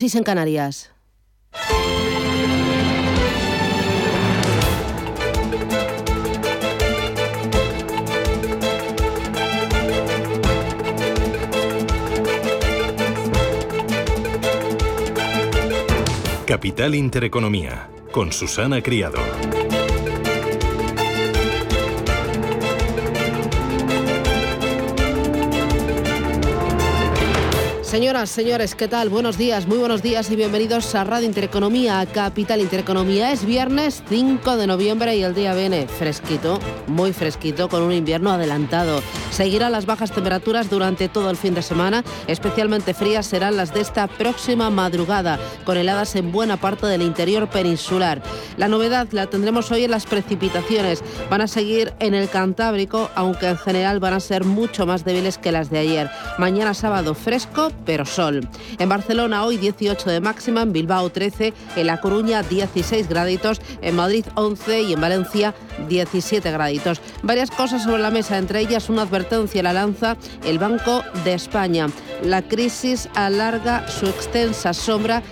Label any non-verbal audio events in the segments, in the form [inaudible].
en Canarias. Capital Intereconomía, con Susana Criado. Señoras, señores, ¿qué tal? Buenos días, muy buenos días y bienvenidos a Radio Intereconomía, a Capital Intereconomía. Es viernes 5 de noviembre y el día viene fresquito, muy fresquito, con un invierno adelantado. Seguirán las bajas temperaturas durante todo el fin de semana, especialmente frías serán las de esta próxima madrugada, con heladas en buena parte del interior peninsular. La novedad la tendremos hoy en las precipitaciones. Van a seguir en el Cantábrico, aunque en general van a ser mucho más débiles que las de ayer. Mañana sábado fresco, pero sol. En Barcelona hoy 18 de máxima, en Bilbao 13, en La Coruña 16 graditos, en Madrid 11 y en Valencia 17 graditos. Varias cosas sobre la mesa, entre ellas una advertencia la lanza el Banco de España. La crisis alarga su extensa sombra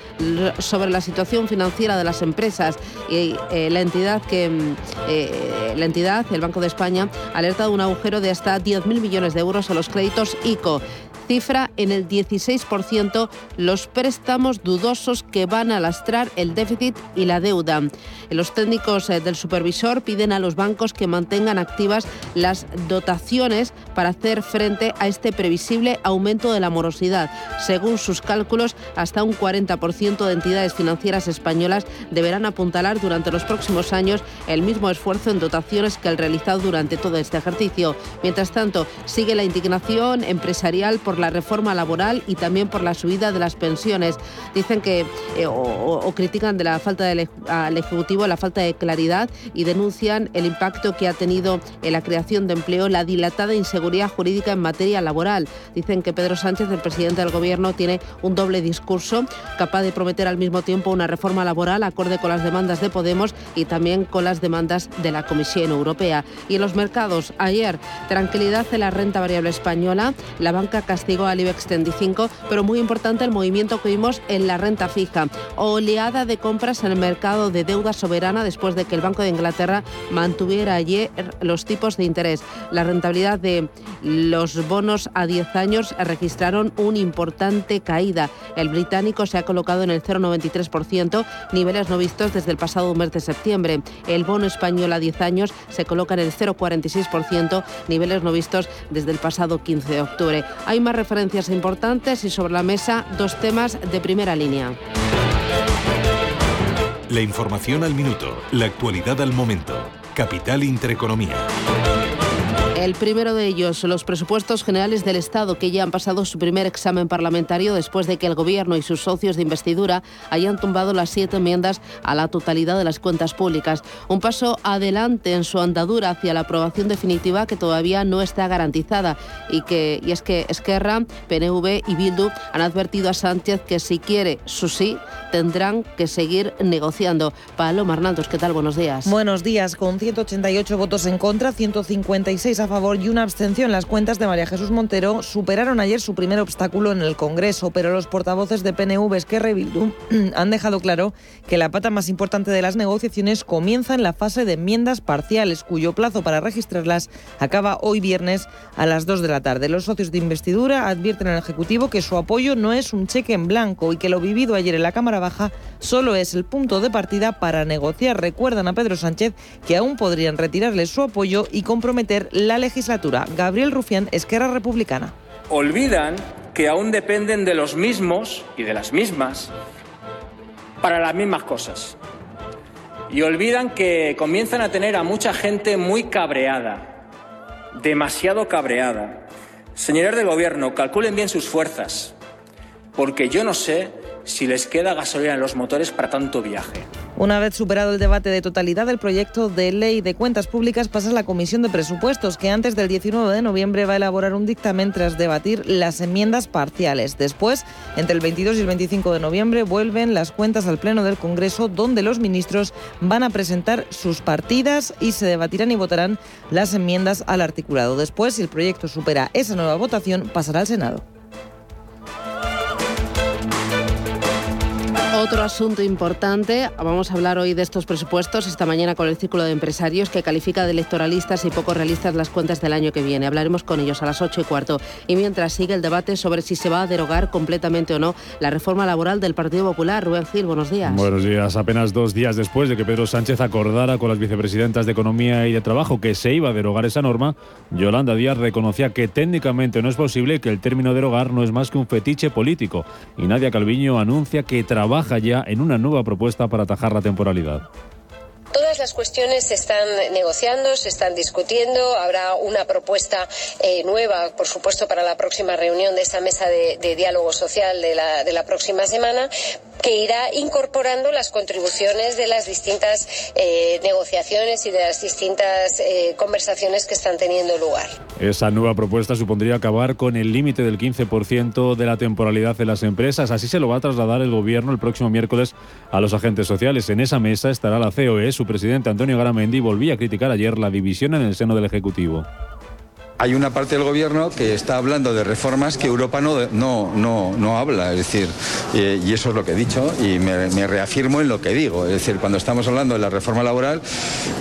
sobre la situación financiera de las empresas y eh, la entidad que mm, eh, la entidad, el Banco de España, alerta de un agujero de hasta 10.000 millones de euros a los créditos ICO cifra en el 16% los préstamos dudosos que van a lastrar el déficit y la deuda. Los técnicos eh, del supervisor piden a los bancos que mantengan activas las dotaciones para hacer frente a este previsible aumento de la morosidad. Según sus cálculos, hasta un 40% de entidades financieras españolas deberán apuntalar durante los próximos años el mismo esfuerzo en dotaciones que el realizado durante todo este ejercicio. Mientras tanto, sigue la indignación empresarial por la reforma laboral y también por la subida de las pensiones. Dicen que eh, o, critican de la falta del al Ejecutivo la falta de claridad y denuncian el impacto que ha tenido en la creación de empleo la dilatada inseguridad jurídica en materia laboral. Dicen que Pedro Sánchez, el presidente del Gobierno, tiene un doble discurso, capaz de prometer al mismo tiempo una reforma laboral acorde con las demandas de Podemos y también con las demandas de la Comisión Europea. Y en los mercados, ayer, tranquilidad en la renta variable española, la banca castigó al IBEX 35, pero muy importante el movimiento que vimos en la renta fija. Oleada de compras en el mercado de deuda soberana después de que el Banco de Inglaterra mantuviera ayer los tipos de interés. La rentabilidad de los bonos a 10 años registraron una importante caída. El británico se ha colocado en el 0,93%, niveles no vistos desde el pasado mes de septiembre. El bono español a 10 años se coloca en el 0,46%, niveles no vistos desde el pasado 15 de octubre. Hay más referencias importantes y sobre la mesa dos temas de primera línea. La información al minuto, la actualidad al momento. Capital Intereconomía. El primero de ellos, los presupuestos generales del Estado, que ya han pasado su primer examen parlamentario después de que el Gobierno y sus socios de investidura hayan tumbado las siete enmiendas a la totalidad de las cuentas públicas. Un paso adelante en su andadura hacia la aprobación definitiva que todavía no está garantizada y, que, y es que Esquerra, PNV y Bildu han advertido a Sánchez que si quiere su sí, tendrán que seguir negociando. Paloma Hernández, ¿qué tal? Buenos días. Buenos días. Con 188 votos en contra, 156 a favor favor y una abstención. Las cuentas de María Jesús Montero superaron ayer su primer obstáculo en el Congreso, pero los portavoces de PNV, Esquerra y Bildu [clears throat] han dejado claro que la pata más importante de las negociaciones comienza en la fase de enmiendas parciales, cuyo plazo para registrarlas acaba hoy viernes a las 2 de la tarde. Los socios de investidura advierten al Ejecutivo que su apoyo no es un cheque en blanco y que lo vivido ayer en la Cámara Baja solo es el punto de partida para negociar. Recuerdan a Pedro Sánchez que aún podrían retirarle su apoyo y comprometer la legislatura. Gabriel Rufián, Esquerra Republicana. Olvidan que aún dependen de los mismos y de las mismas para las mismas cosas. Y olvidan que comienzan a tener a mucha gente muy cabreada, demasiado cabreada. Señores del Gobierno, calculen bien sus fuerzas, porque yo no sé si les queda gasolina en los motores para tanto viaje. Una vez superado el debate de totalidad, el proyecto de ley de cuentas públicas pasa a la Comisión de Presupuestos, que antes del 19 de noviembre va a elaborar un dictamen tras debatir las enmiendas parciales. Después, entre el 22 y el 25 de noviembre, vuelven las cuentas al Pleno del Congreso, donde los ministros van a presentar sus partidas y se debatirán y votarán las enmiendas al articulado. Después, si el proyecto supera esa nueva votación, pasará al Senado. Otro asunto importante, vamos a hablar hoy de estos presupuestos, esta mañana con el Círculo de Empresarios que califica de electoralistas y poco realistas las cuentas del año que viene. Hablaremos con ellos a las 8 y cuarto. Y mientras sigue el debate sobre si se va a derogar completamente o no la reforma laboral del Partido Popular. Rubén Gil, buenos días. Buenos días. Apenas dos días después de que Pedro Sánchez acordara con las vicepresidentas de Economía y de Trabajo que se iba a derogar esa norma, Yolanda Díaz reconocía que técnicamente no es posible que el término derogar no es más que un fetiche político. Y Nadia Calviño anuncia que trabaja ya en una nueva propuesta para atajar la temporalidad. Todas las cuestiones se están negociando, se están discutiendo. Habrá una propuesta eh, nueva, por supuesto, para la próxima reunión de esa mesa de, diálogo social de la, próxima semana, que irá incorporando las contribuciones de las distintas eh, negociaciones y de las distintas eh, conversaciones que están teniendo lugar. Esa nueva propuesta supondría acabar con el límite del 15% de la temporalidad de las empresas. Así se lo va a trasladar el Gobierno el próximo miércoles a los agentes sociales. En esa mesa estará la COE, su presidente Antonio Garamendi volvía a criticar ayer la división en el seno del Ejecutivo hay una parte del gobierno que está hablando de reformas que Europa no, no, no, no habla, es decir, y eso es lo que he dicho y me, reafirmo en lo que digo, es decir, cuando estamos hablando de la reforma laboral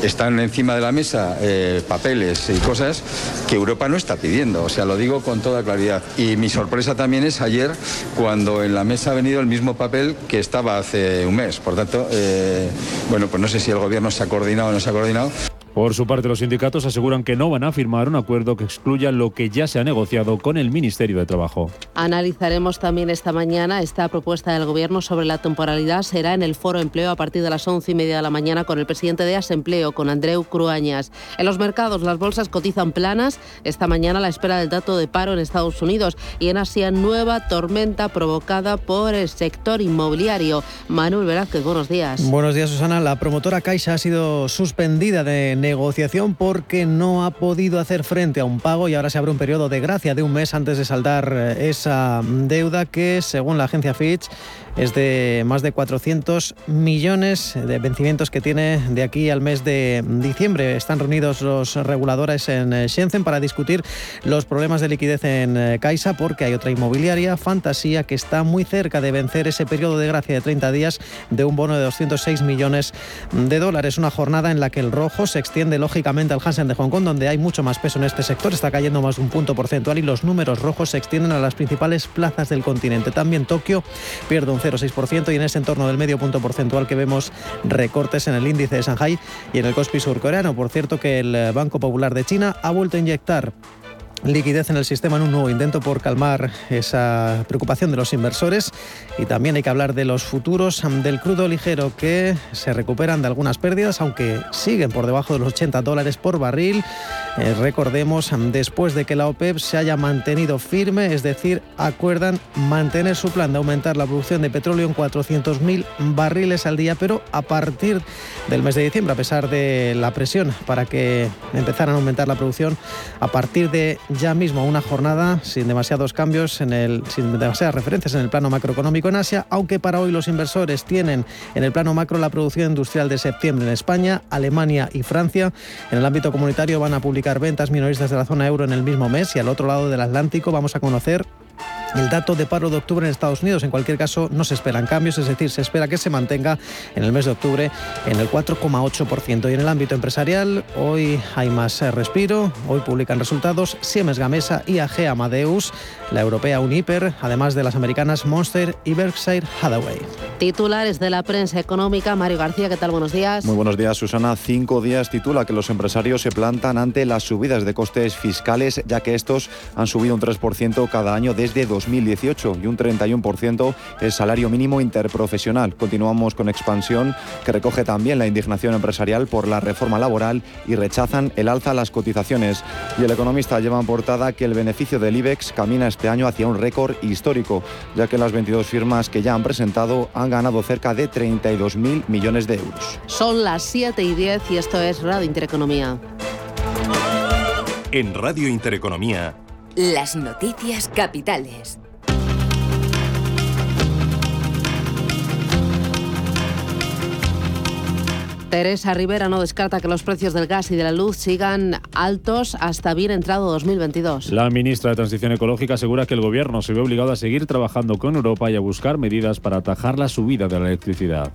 están encima de la mesa eh, papeles y cosas que Europa no está pidiendo, o sea, lo digo con toda claridad. Y mi sorpresa también es ayer cuando en la mesa ha venido el mismo papel que estaba hace un mes, por tanto, eh, bueno, pues no sé si el gobierno se ha coordinado o no se ha coordinado. Por su parte, los sindicatos aseguran que no van a firmar un acuerdo que excluya lo que ya se ha negociado con el Ministerio de Trabajo. Analizaremos también esta mañana esta propuesta del Gobierno sobre la temporalidad. Será en el Foro Empleo a partir de las once y media de la mañana con el presidente de Asempleo, con Andreu Cruañas. En los mercados, las bolsas cotizan planas. Esta mañana la espera del dato de paro en Estados Unidos y en Asia nueva tormenta provocada por el sector inmobiliario. Manuel Velázquez, buenos días. Buenos días, Susana. La promotora Caixa ha sido suspendida de negociación porque no ha podido hacer frente a un pago y ahora se abre un periodo de gracia de un mes antes de saldar eh, esa deuda que, según la agencia Fitch, es de más de 400 millones de vencimientos que tiene de aquí al mes de diciembre. Están reunidos los reguladores en eh, Shenzhen para discutir los problemas de liquidez en eh, Caixa porque hay otra inmobiliaria, Fantasía, que está muy cerca de vencer ese periodo de gracia de 30 días de un bono de 206 millones de dólares. Una jornada en la que el rojo se extiende lógicamente al Hansen de Hong Kong, donde hay mucho más peso en este sector. Está cayendo más de un punto porcentual y los números rojos se extienden a las principales plazas del continente. También Tokio pierde un 0,6% y en ese entorno del medio punto porcentual que vemos recortes en el índice de Shanghai y en el Kospi surcoreano. Por cierto que el Banco Popular de China ha vuelto a inyectar liquidez en el sistema en un nuevo intento por calmar esa preocupación de los inversores. Y también hay que hablar de los futuros del crudo ligero que se recuperan de algunas pérdidas aunque siguen por debajo de los 80 dólares por barril. Eh, recordemos después de que la OPEP se haya mantenido firme es decir acuerdan mantener su plan de aumentar la producción de petróleo en 400.000 barriles al día pero a partir del mes de diciembre a pesar de la presión para que empezaran a aumentar la producción a partir de ya mismo una jornada sin demasiados cambios, en el, sin demasiadas referencias en el plano macroeconómico en Asia, aunque para hoy los inversores tienen en el plano macro la producción industrial de septiembre en España, Alemania y Francia. En el ámbito comunitario van a publicar ventas minoristas de la zona euro en el mismo mes y al otro lado del Atlántico vamos a conocer el dato de paro de octubre en Estados Unidos. En cualquier caso, no se esperan cambios, es decir, se espera que se mantenga en el mes de octubre en el 4,8%. Y en el ámbito empresarial, hoy hay más eh, respiro, hoy publican resultados Siemens Gamesa, IAG Amadeus, la europea Uniper, además de las americanas Monster y Berkshire Hathaway. Titulares de la prensa económica, Mario García, ¿qué tal? Buenos días. Muy buenos días, Susana. Cinco días titula que los empresarios se plantan ante las subidas de costes fiscales, ya que estos han subido un 3% cada año desde 2018 y un 31% el salario mínimo interprofesional. Continuamos con expansión que recoge también la indignación empresarial por la reforma laboral y rechazan el alza a las cotizaciones. Y el economista lleva en portada que el beneficio del IBEX camina este año hacia un récord histórico, ya que las 22 firmas que ya han presentado han ganado cerca de 32.000 millones de euros. Son las 7 y 10 y esto es Radio Intereconomía. En Radio Intereconomía. Las noticias capitales. Teresa Rivera no descarta que los precios del gas y de la luz sigan altos hasta bien entrado 2022. La ministra de Transición Ecológica asegura que el gobierno se ve obligado a seguir trabajando con Europa y a buscar medidas para atajar la subida de la electricidad.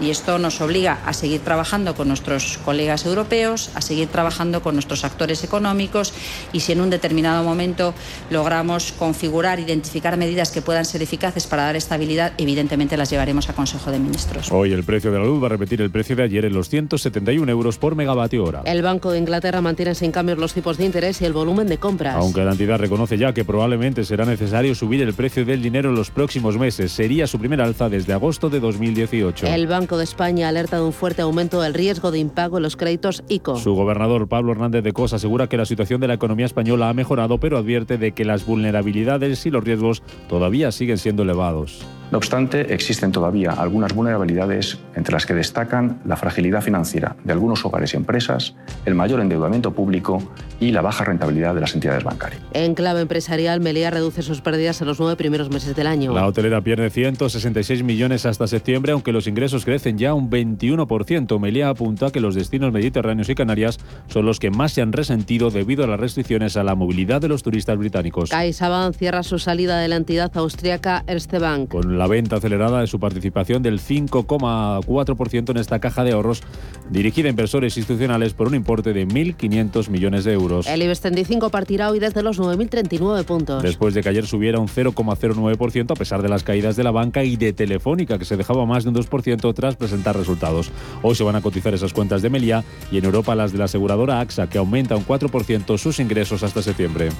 Y esto nos obliga a seguir trabajando con nuestros colegas europeos, a seguir trabajando con nuestros actores económicos y si en un determinado momento logramos configurar, identificar medidas que puedan ser eficaces para dar estabilidad, evidentemente las llevaremos a Consejo de Ministros. Hoy el precio de la luz va a repetir el precio de ayer en los 171 euros por megavatio hora. El Banco de Inglaterra mantiene sin cambios los tipos de interés y el volumen de compras. Aunque la entidad reconoce ya que probablemente será necesario subir el precio del dinero en los próximos meses, sería su primera alza desde agosto de 2018. El Banco de España alerta de un fuerte aumento del riesgo de impago en los créditos ICO. Su gobernador Pablo Hernández de Cos asegura que la situación de la economía española ha mejorado, pero advierte de que las vulnerabilidades y los riesgos todavía siguen siendo elevados. No obstante, existen todavía algunas vulnerabilidades entre las que destacan la fragilidad financiera de algunos hogares y empresas, el mayor endeudamiento público y la baja rentabilidad de las entidades bancarias. En clave empresarial, Melía reduce sus pérdidas en los nueve primeros meses del año. La hotelera pierde 166 millones hasta septiembre, aunque los ingresos crecen ya un 21%. Melía apunta que los destinos mediterráneos y Canarias son los que más se han resentido debido a las restricciones a la movilidad de los turistas británicos. CaixaBank cierra su salida de la entidad austriaca Erste Bank. Con la venta acelerada de su participación del 5,4% en esta caja de ahorros dirigida a inversores institucionales por un importe de 1.500 millones de euros. El IBEX 35 partirá hoy desde los 9.039 puntos. Después de que ayer subiera un 0,09% a pesar de las caídas de la banca y de Telefónica, que se dejaba más de un 2% tras presentar resultados. Hoy se van a cotizar esas cuentas de Melia y en Europa las de la aseguradora AXA, que aumenta un 4% sus ingresos hasta septiembre.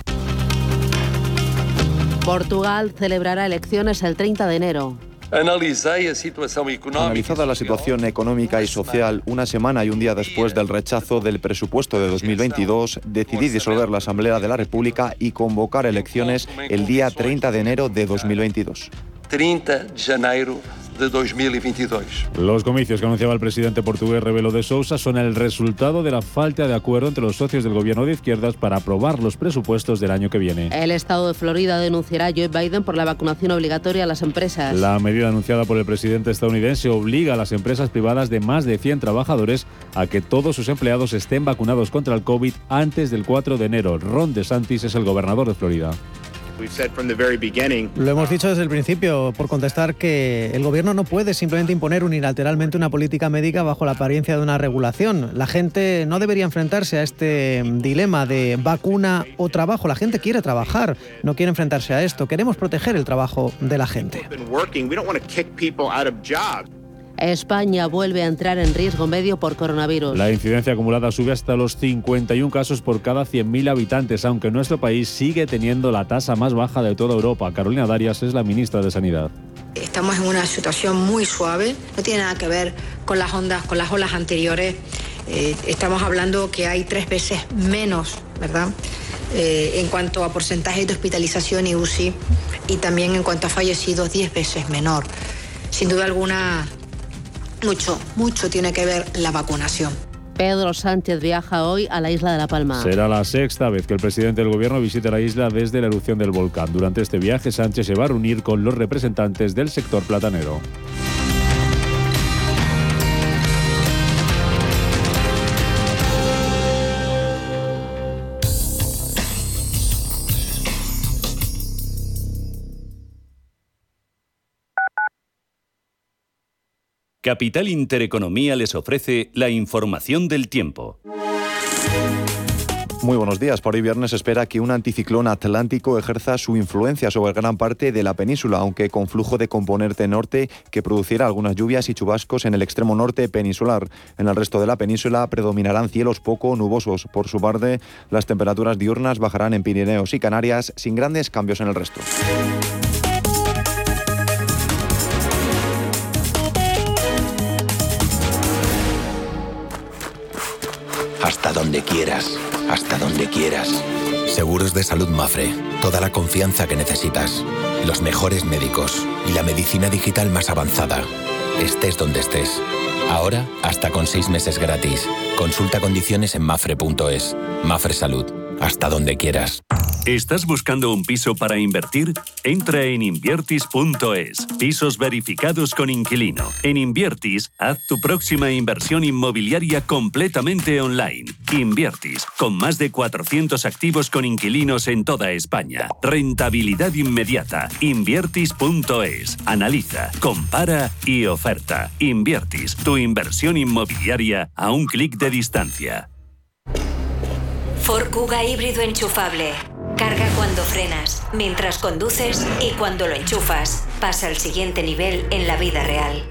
Portugal celebrará elecciones el 30 de enero. Analizada la situación económica y social una semana y un día después del rechazo del presupuesto de 2022, decidí disolver la Asamblea de la República y convocar elecciones el día 30 de enero de 2022. 30 de janeiro de 2022. Los comicios que anunciaba el presidente portugués Rebelo de Sousa son el resultado de la falta de acuerdo entre los socios del gobierno de izquierdas para aprobar los presupuestos del año que viene. El estado de Florida denunciará a Joe Biden por la vacunación obligatoria a las empresas. La medida anunciada por el presidente estadounidense obliga a las empresas privadas de más de 100 trabajadores a que todos sus empleados estén vacunados contra el COVID antes del 4 de enero. Ron DeSantis es el gobernador de Florida. Lo hemos dicho desde el principio por contestar que el gobierno no puede simplemente imponer unilateralmente una política médica bajo la apariencia de una regulación. La gente no debería enfrentarse a este dilema de vacuna o trabajo. La gente quiere trabajar, no quiere enfrentarse a esto. Queremos proteger el trabajo de la gente. España vuelve a entrar en riesgo medio por coronavirus. La incidencia acumulada sube hasta los 51 casos por cada 100.000 habitantes, aunque nuestro país sigue teniendo la tasa más baja de toda Europa. Carolina Darias es la ministra de Sanidad. Estamos en una situación muy suave, no tiene nada que ver con las ondas, con las olas anteriores. Eh, estamos hablando que hay tres veces menos, ¿verdad? Eh, en cuanto a porcentaje de hospitalización y UCI y también en cuanto a fallecidos, diez veces menor. Sin duda alguna, mucho, mucho tiene que ver la vacunación. Pedro Sánchez viaja hoy a la isla de La Palma. Será la sexta vez que el presidente del gobierno visite la isla desde la erupción del volcán. Durante este viaje, Sánchez se va a reunir con los representantes del sector platanero. Capital Intereconomía les ofrece la información del tiempo. Muy buenos días. Por hoy viernes espera que un anticiclón atlántico ejerza su influencia sobre gran parte de la península, aunque con flujo de componente norte que producirá algunas lluvias y chubascos en el extremo norte peninsular. En el resto de la península predominarán cielos poco nubosos. Por su parte, las temperaturas diurnas bajarán en Pirineos y Canarias sin grandes cambios en el resto. Hasta donde quieras, hasta donde quieras. Seguros de salud Mafre. Toda la confianza que necesitas. Los mejores médicos y la medicina digital más avanzada. Estés donde estés. Ahora, hasta con seis meses gratis. Consulta condiciones en mafre.es. Mafre Salud. Hasta donde quieras. ¿Estás buscando un piso para invertir? Entra en inviertis.es. Pisos verificados con inquilino. En Inviertis, haz tu próxima inversión inmobiliaria completamente online. Inviertis, con más de 400 activos con inquilinos en toda España. Rentabilidad inmediata. Inviertis.es. Analiza, compara y oferta. Inviertis, tu inversión inmobiliaria a un clic de distancia. Ford Kuga híbrido enchufable. Carga cuando frenas, mientras conduces y cuando lo enchufas. Pasa al siguiente nivel en la vida real.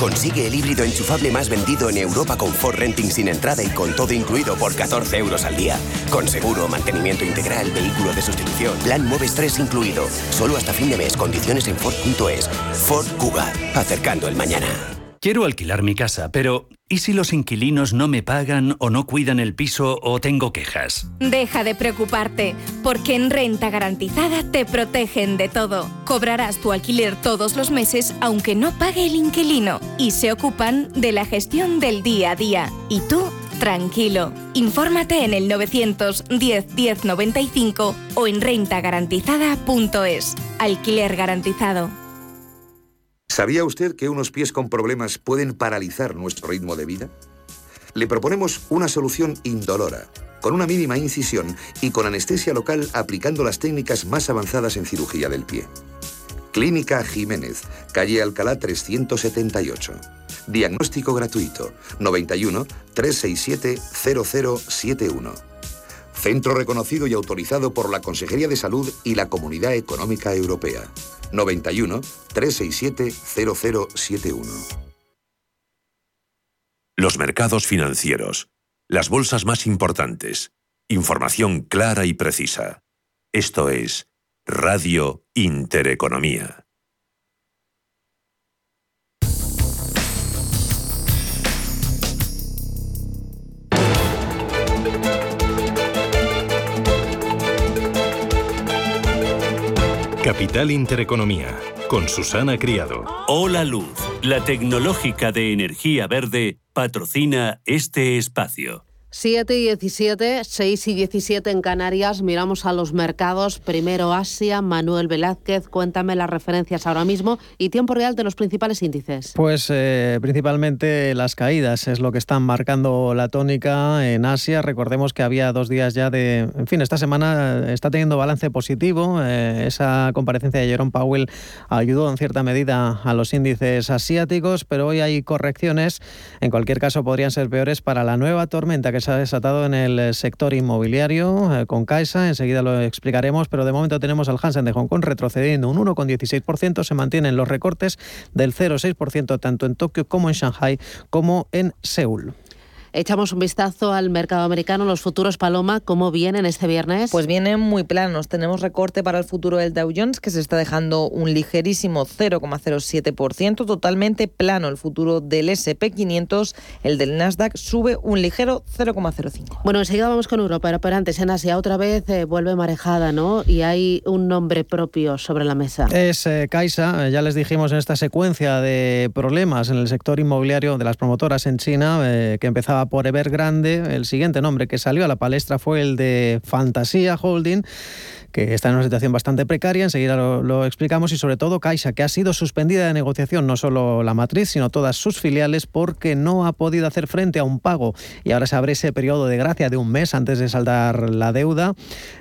Consigue el híbrido enchufable más vendido en Europa con Ford Renting sin entrada y con todo incluido por 14 euros al día. Con seguro, mantenimiento integral, vehículo de sustitución, plan Moves 3 incluido. Solo hasta fin de mes, condiciones en Ford.es. Ford Kuga, acercando el mañana. Quiero alquilar mi casa, pero ¿y si los inquilinos no me pagan o no cuidan el piso o tengo quejas? Deja de preocuparte, porque en Renta Garantizada te protegen de todo. Cobrarás tu alquiler todos los meses aunque no pague el inquilino y se ocupan de la gestión del día a día. Y tú, tranquilo. Infórmate en el 910 1095 o en rentagarantizada.es. Alquiler garantizado. ¿Sabía usted que unos pies con problemas pueden paralizar nuestro ritmo de vida? Le proponemos una solución indolora, con una mínima incisión y con anestesia local aplicando las técnicas más avanzadas en cirugía del pie. Clínica Jiménez, calle Alcalá 378. Diagnóstico gratuito 91 367 0071. Centro reconocido y autorizado por la Consejería de Salud y la Comunidad Económica Europea. 91 367 0071. Los mercados financieros. Las bolsas más importantes. Información clara y precisa. Esto es Radio Intereconomía. Capital Intereconomía, con Susana Criado. Hola Luz, la tecnológica de energía verde, patrocina este espacio. 7 y 17, 6 y 17 en Canarias. Miramos a los mercados. Primero Asia. Manuel Velázquez, cuéntame las referencias ahora mismo y tiempo real de los principales índices. Pues eh, principalmente las caídas es lo que están marcando la tónica en Asia. Recordemos que había dos días ya de... En fin, esta semana está teniendo balance positivo. Eh, esa comparecencia de Jerome Powell ayudó en cierta medida a los índices asiáticos, pero hoy hay correcciones. En cualquier caso, podrían ser peores para la nueva tormenta que se ha desatado en el eh, sector inmobiliario eh, con Caixa. Enseguida lo explicaremos, pero de momento tenemos al Hansen de Hong Kong retrocediendo un 1,16%. Se mantienen los recortes del 0,6% tanto en Tokio como en Shanghai como en Seúl. Echamos un vistazo al mercado americano, los futuros Paloma, ¿cómo vienen este viernes? Pues vienen muy planos. Tenemos recorte para el futuro del Dow Jones, que se está dejando un ligerísimo 0,07%, totalmente plano el futuro del SP500, el del Nasdaq sube un ligero 0,05%. Bueno, enseguida vamos con Europa, pero antes en Asia otra vez eh, vuelve marejada, ¿no? Y hay un nombre propio sobre la mesa. Es eh, Caixa, ya les dijimos en esta secuencia de problemas en el sector inmobiliario de las promotoras en China, eh, que empezaba por Evergrande. El siguiente nombre que salió a la palestra fue el de Fantasía Holding que está en una situación bastante precaria, enseguida lo, explicamos, y sobre todo Caixa, que ha sido suspendida de negociación no solo la matriz, sino todas sus filiales porque no ha podido hacer frente a un pago y ahora se abre ese periodo de gracia de un mes antes de saldar la deuda.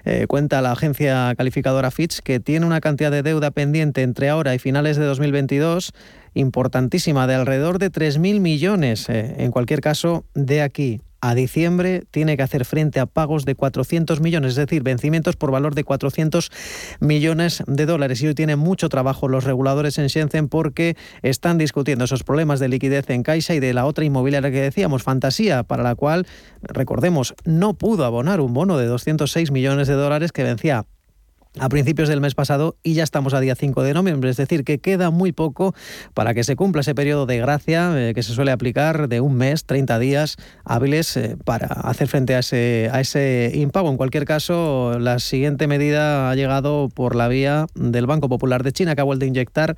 Eh, cuenta la agencia calificadora Fitch que tiene una cantidad de deuda pendiente entre ahora y finales de 2022 importantísima de alrededor de 3.000 millones. Eh, en cualquier caso, de aquí a diciembre tiene que hacer frente a pagos de 400 millones, es decir, vencimientos por valor de 400 millones de dólares. Y hoy tienen mucho trabajo los reguladores en Shenzhen porque están discutiendo esos problemas de liquidez en Caixa y de la otra inmobiliaria que decíamos, Fantasía, para la cual, recordemos, no pudo abonar un bono de 206 millones de dólares que vencía a principios del mes pasado y ya estamos a día 5 de noviembre, es decir, que queda muy poco para que se cumpla ese periodo de gracia eh, que se suele aplicar de un mes, 30 días hábiles eh, para hacer frente a ese, a ese impago. En cualquier caso, la siguiente medida ha llegado por la vía del Banco Popular de China, que ha vuelto a inyectar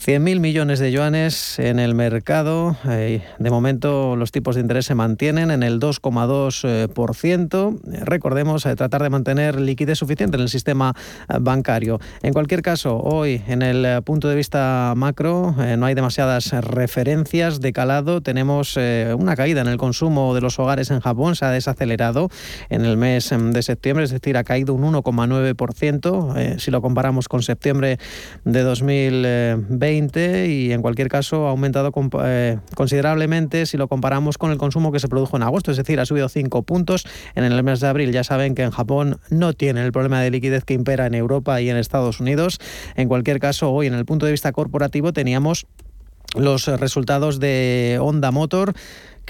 100.000 millones de yuanes en el mercado. Eh, de momento los tipos de interés se mantienen en el 2,2%. Recordemos tratar de mantener liquidez suficiente en el sistema bancario. En cualquier caso, hoy en el punto de vista macro eh, no hay demasiadas referencias de calado. Tenemos eh, una caída en el consumo de los hogares en Japón, se ha desacelerado en el mes em, de septiembre, es decir, ha caído un 1,9% eh, si lo comparamos con septiembre de 2020 y en cualquier caso ha aumentado considerablemente si lo comparamos con el consumo que se produjo en agosto, es decir, ha subido 5 puntos en el mes de abril. Ya saben que en Japón no tienen el problema de liquidez que impera en Europa y en Estados Unidos. En cualquier caso, hoy en el punto de vista corporativo teníamos los resultados de Honda Motor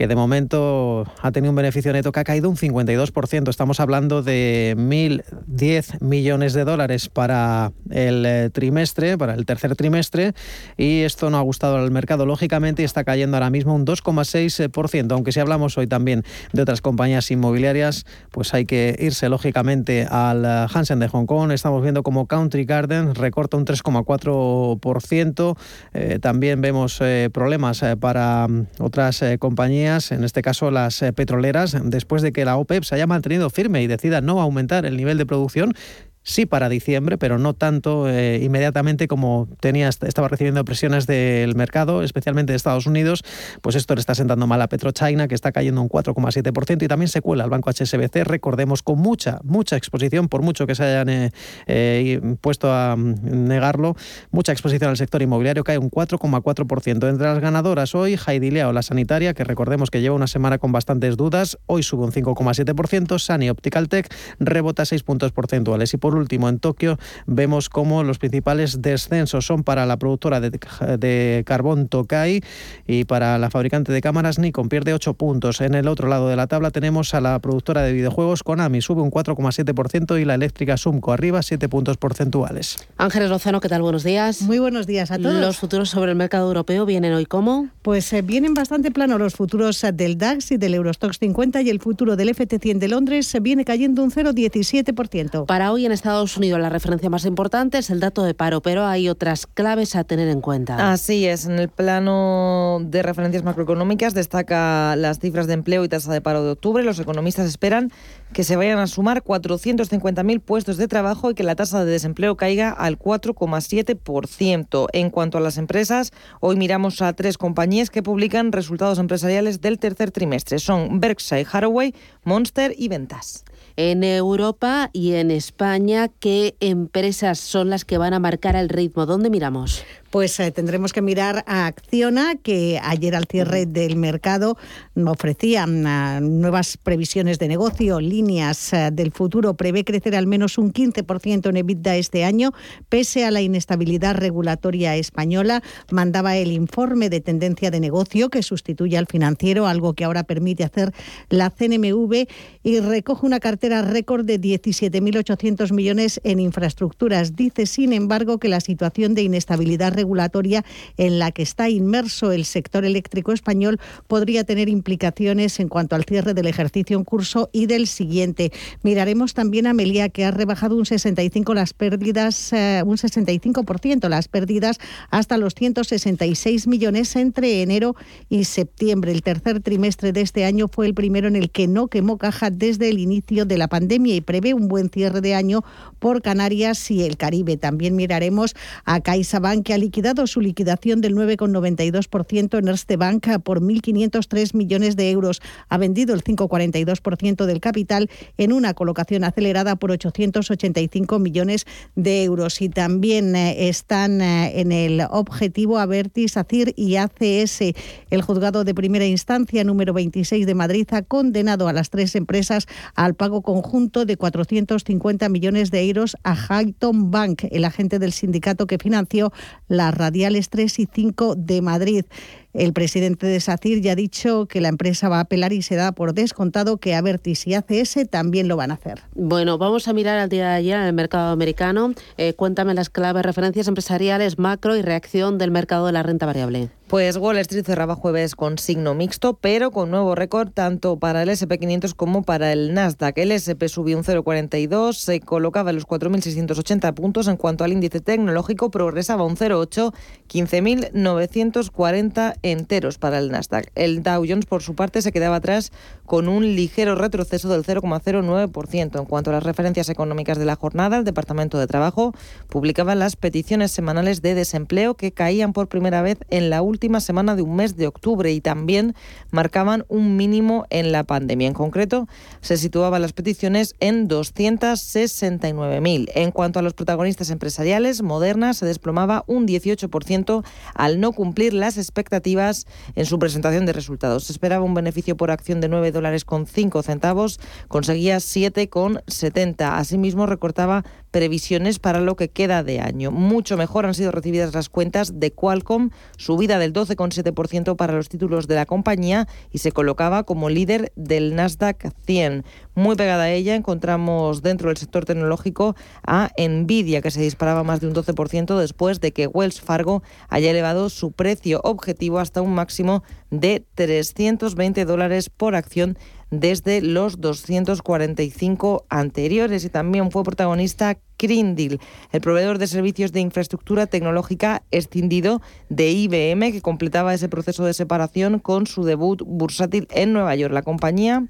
que de momento ha tenido un beneficio neto que ha caído un 52%. Estamos hablando de 1.010 millones de dólares para el eh, trimestre, para el tercer trimestre, y esto no ha gustado al mercado, lógicamente, y está cayendo ahora mismo un 2,6%. Aunque si hablamos hoy también de otras compañías inmobiliarias, pues hay que irse lógicamente al eh, Hansen de Hong Kong. Estamos viendo como Country Garden recorta un 3,4%. Eh, también vemos problemas para mm, otras compañías en este caso las eh, petroleras, después de que la OPEP se haya mantenido firme y decida no aumentar el nivel de producción, sí para diciembre, pero no tanto eh, inmediatamente como tenía, estaba recibiendo presiones del mercado, especialmente de Estados Unidos, pues esto le está sentando mal a PetroChina, que está cayendo un 4,7% y también se cuela al banco HSBC, recordemos, con mucha, mucha exposición, por mucho que se hayan eh, eh, puesto a mm, negarlo, mucha exposición al sector inmobiliario, cae un 4,4%. Entre las ganadoras hoy, Heidi Leo, la sanitaria, que recordemos que lleva una semana con bastantes dudas, hoy sube un 5,7%, Sani Optical Tech rebota 6 puntos porcentuales. Y por último, en Tokio vemos cómo los principales descensos son para la productora de, carbón Tokai y para la fabricante de cámaras Nikon pierde 8 puntos. En el otro lado de la tabla tenemos a la productora de videojuegos Konami, sube un 4,7% y la eléctrica Sumco arriba 7 puntos porcentuales. Ángeles Lozano, ¿qué tal? Buenos días. Muy buenos días a todos. ¿Los futuros sobre el mercado europeo vienen hoy cómo? Pues eh, vienen bastante plano los futuros eh, del DAX y del Eurostox 50 y el futuro del FT100 de Londres eh, viene cayendo un 0,17%. Para hoy en Estados Unidos la referencia más importante es el dato de paro, pero hay otras claves a tener en cuenta. Así es, en el plano de referencias macroeconómicas destaca las cifras de empleo y tasa de paro de octubre. Los economistas esperan que se vayan a sumar 450.000 puestos de trabajo y que la tasa de desempleo caiga al 4,7%. En cuanto a las empresas, hoy miramos a tres compañías que publican resultados empresariales del tercer trimestre. Son Berkshire Hathaway, Monster y Ventas en Europa y en España, ¿qué empresas son las que van a marcar el ritmo? ¿Dónde miramos? Pues eh, tendremos que mirar a Acciona, que ayer al cierre del mercado ofrecía mm, nuevas previsiones de negocio, líneas eh, del futuro, prevé crecer al menos un 15% en EBITDA este año, pese a la inestabilidad regulatoria española. Mandaba el informe de tendencia de negocio que sustituye al financiero, algo que ahora permite hacer la CNMV y recoge una cartera récord de 17.800 millones en infraestructuras. Dice, sin embargo, que la situación de inestabilidad regulatoria en la que está inmerso el sector eléctrico español podría tener implicaciones en cuanto al cierre del ejercicio en curso y del siguiente. Miraremos también a Melia que ha rebajado un 65 las pérdidas eh, un 65% las pérdidas hasta los 166 millones entre enero y septiembre. El tercer trimestre de este año fue el primero en el que no quemó caja desde el inicio de la pandemia y prevé un buen cierre de año por Canarias y el Caribe. También miraremos a CaixaBank que ha liquidado su liquidación del 9,92% en Erste Bank por 1.503 millones de euros. Ha vendido el 5,42% del capital en una colocación acelerada por 885 millones de euros. Y también eh, están eh, en el objetivo Avertis, ACIR y ACS. El juzgado de primera instancia número 26 de Madrid ha condenado a las tres empresas al pago conjunto de 450 millones de euros a Highton Bank, el agente del sindicato que financió las radiales 3 y 5 de Madrid. El presidente de SACIR ya ha dicho que la empresa va a apelar y se da por descontado que Avertis y ACS también lo van a hacer. Bueno, vamos a mirar al día de ayer en el mercado americano. Eh, cuéntame las claves, referencias empresariales, macro y reacción del mercado de la renta variable. Pues Wall Street cerraba jueves con signo mixto, pero con nuevo récord tanto para el SP500 como para el Nasdaq. El SP subió un 0,42, se colocaba en los 4.680 puntos. En cuanto al índice tecnológico, progresaba un 0,8, 15.940 enteros para el Nasdaq. El Dow Jones, por su parte, se quedaba atrás con un ligero retroceso del 0,09%. En cuanto a las referencias económicas de la jornada, el Departamento de Trabajo publicaba las peticiones semanales de desempleo que caían por primera vez en la última semana de un mes de octubre y también marcaban un mínimo en la pandemia. En concreto, se situaban las peticiones en 269.000. En cuanto a los protagonistas empresariales, Moderna se desplomaba un 18% al no cumplir las expectativas en su presentación de resultados. Se esperaba un beneficio por acción de 9 dólares con 5 centavos, conseguía 7,70. Asimismo, recortaba previsiones para lo que queda de año. Mucho mejor han sido recibidas las cuentas de Qualcomm, subida del 12,7% para los títulos de la compañía y se colocaba como líder del Nasdaq 100. Muy pegada a ella encontramos dentro del sector tecnológico a Nvidia, que se disparaba más de un 12% después de que Wells Fargo haya elevado su precio objetivo hasta un máximo de 320 dólares por acción desde los 245 anteriores y también fue protagonista Crindil, el proveedor de servicios de infraestructura tecnológica escindido de IBM que completaba ese proceso de separación con su debut bursátil en Nueva York. La compañía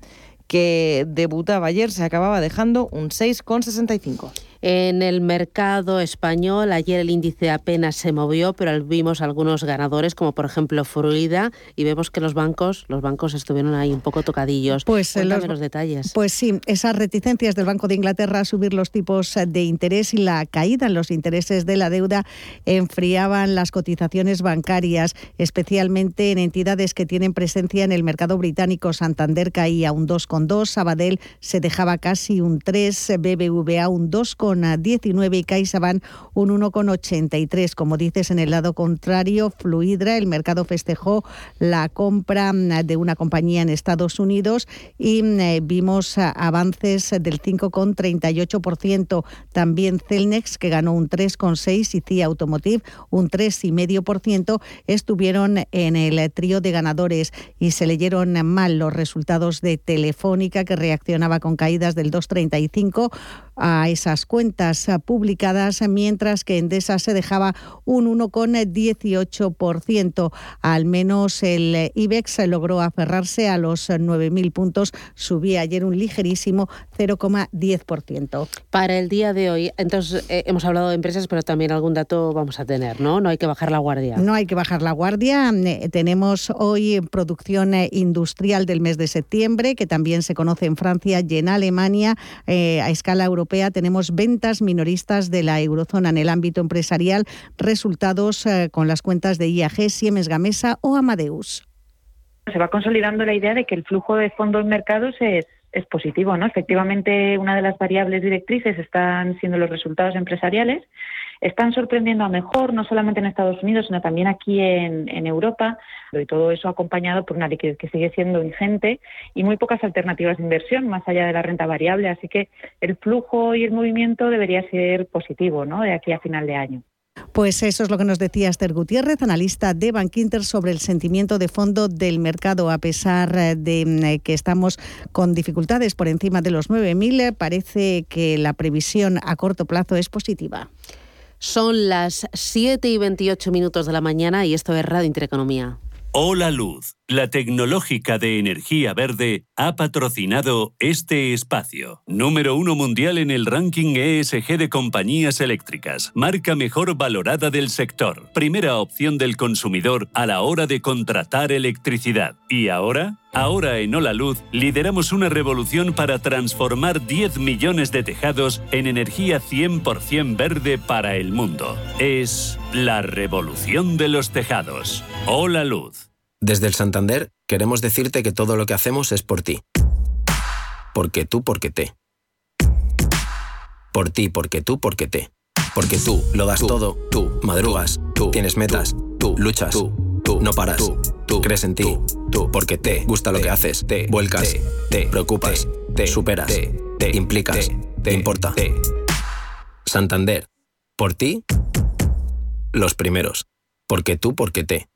que debutaba ayer se acababa dejando un 6,65. En el mercado español, ayer el índice apenas se movió, pero vimos algunos ganadores, como por ejemplo Fluida, y vemos que los bancos, los bancos estuvieron ahí un poco tocadillos. Pues eh, los, los, detalles. Pues sí, esas reticencias del Banco de Inglaterra a subir los tipos de interés y la caída en los intereses de la deuda enfriaban las cotizaciones bancarias, especialmente en entidades que tienen presencia en el mercado británico. Santander caía un 2,2, Sabadell se dejaba casi un 3, BBVA un 2, 19 y CaixaBank un 1,83. Como dices, en el lado contrario, Fluidra, el mercado festejó la compra mm, de una compañía en Estados Unidos y mm, eh, vimos ah, avances del 5,38%. También Celnex, que ganó un 3,6% y CIA Automotive un 3,5%, estuvieron en el trío de ganadores y se leyeron mal los resultados de Telefónica, que reaccionaba con caídas del 2,35% a esas cuentas publicadas, mientras que Endesa se dejaba un 1,18%. Al menos el IBEX logró aferrarse a los 9.000 puntos, subía ayer un ligerísimo 0,10%. Para el día de hoy, entonces eh, hemos hablado de empresas, pero también algún dato vamos a tener, ¿no? No hay que bajar la guardia. No hay que bajar la guardia. Eh, tenemos hoy producción eh, industrial del mes de septiembre, que también se conoce en Francia y en Alemania. a escala europea tenemos ventas minoristas de la eurozona en el ámbito empresarial, resultados con las cuentas de IAG, Siemens Gamesa o Amadeus. Se va consolidando la idea de que el flujo de fondos mercados es es positivo, ¿no? Efectivamente, una de las variables directrices están siendo los resultados empresariales. Están sorprendiendo a mejor, no solamente en Estados Unidos, sino también aquí en, Europa, y todo eso acompañado por una liquidez que sigue siendo ingente y muy pocas alternativas de inversión más allá de la renta variable. Así que el flujo y el movimiento debería ser positivo, ¿no? De aquí a final de año. Pues eso es lo que nos decía Esther Gutiérrez, analista de Bankinter, sobre el sentimiento de fondo del mercado. A pesar eh, de eh, que estamos con dificultades por encima de los 9.000, parece que la previsión a corto plazo es positiva. Son las 7 y 28 minutos de la mañana y esto es Radio Intereconomía. Hola Luz, la tecnológica de energía verde, ha patrocinado este espacio. Número uno mundial en el ranking ESG de compañías eléctricas. Marca mejor valorada del sector. Primera opción del consumidor a la hora de contratar electricidad. ¿Y ahora? Ahora en Hola Luz lideramos una revolución para transformar 10 millones de tejados en energía 100% verde para el mundo. Es la revolución de los tejados. Hola Luz. Desde el Santander queremos decirte que todo lo que hacemos es por ti. Porque tú, porque te. Por ti, porque tú, porque te. Porque tú lo das todo, tú madrugas, tú tienes metas, tú luchas, tú tú, no paras, tú, tú crees en ti, tú, porque te gusta lo que haces, te vuelcas, te preocupas, te superas, te implicas, te importa. Santander, por ti, los primeros, porque tú, porque te.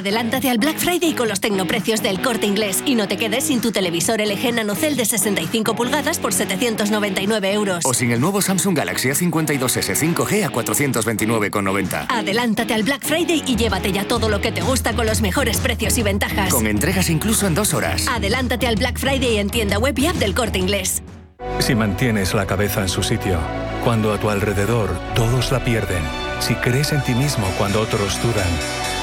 Adelántate al Black Friday con los tecnoprecios del corte inglés y no te quedes sin tu televisor LG NanoCell de 65 pulgadas por 799 euros. O sin el nuevo Samsung Galaxy A52s 5G a 429,90. Adelántate al Black Friday y llévate ya todo lo que te gusta con los mejores precios y ventajas. Con entregas incluso en dos horas. Adelántate al Black Friday en tienda web y app del corte inglés. Si mantienes la cabeza en su sitio, cuando a tu alrededor todos la pierden, si crees en ti mismo cuando otros dudan,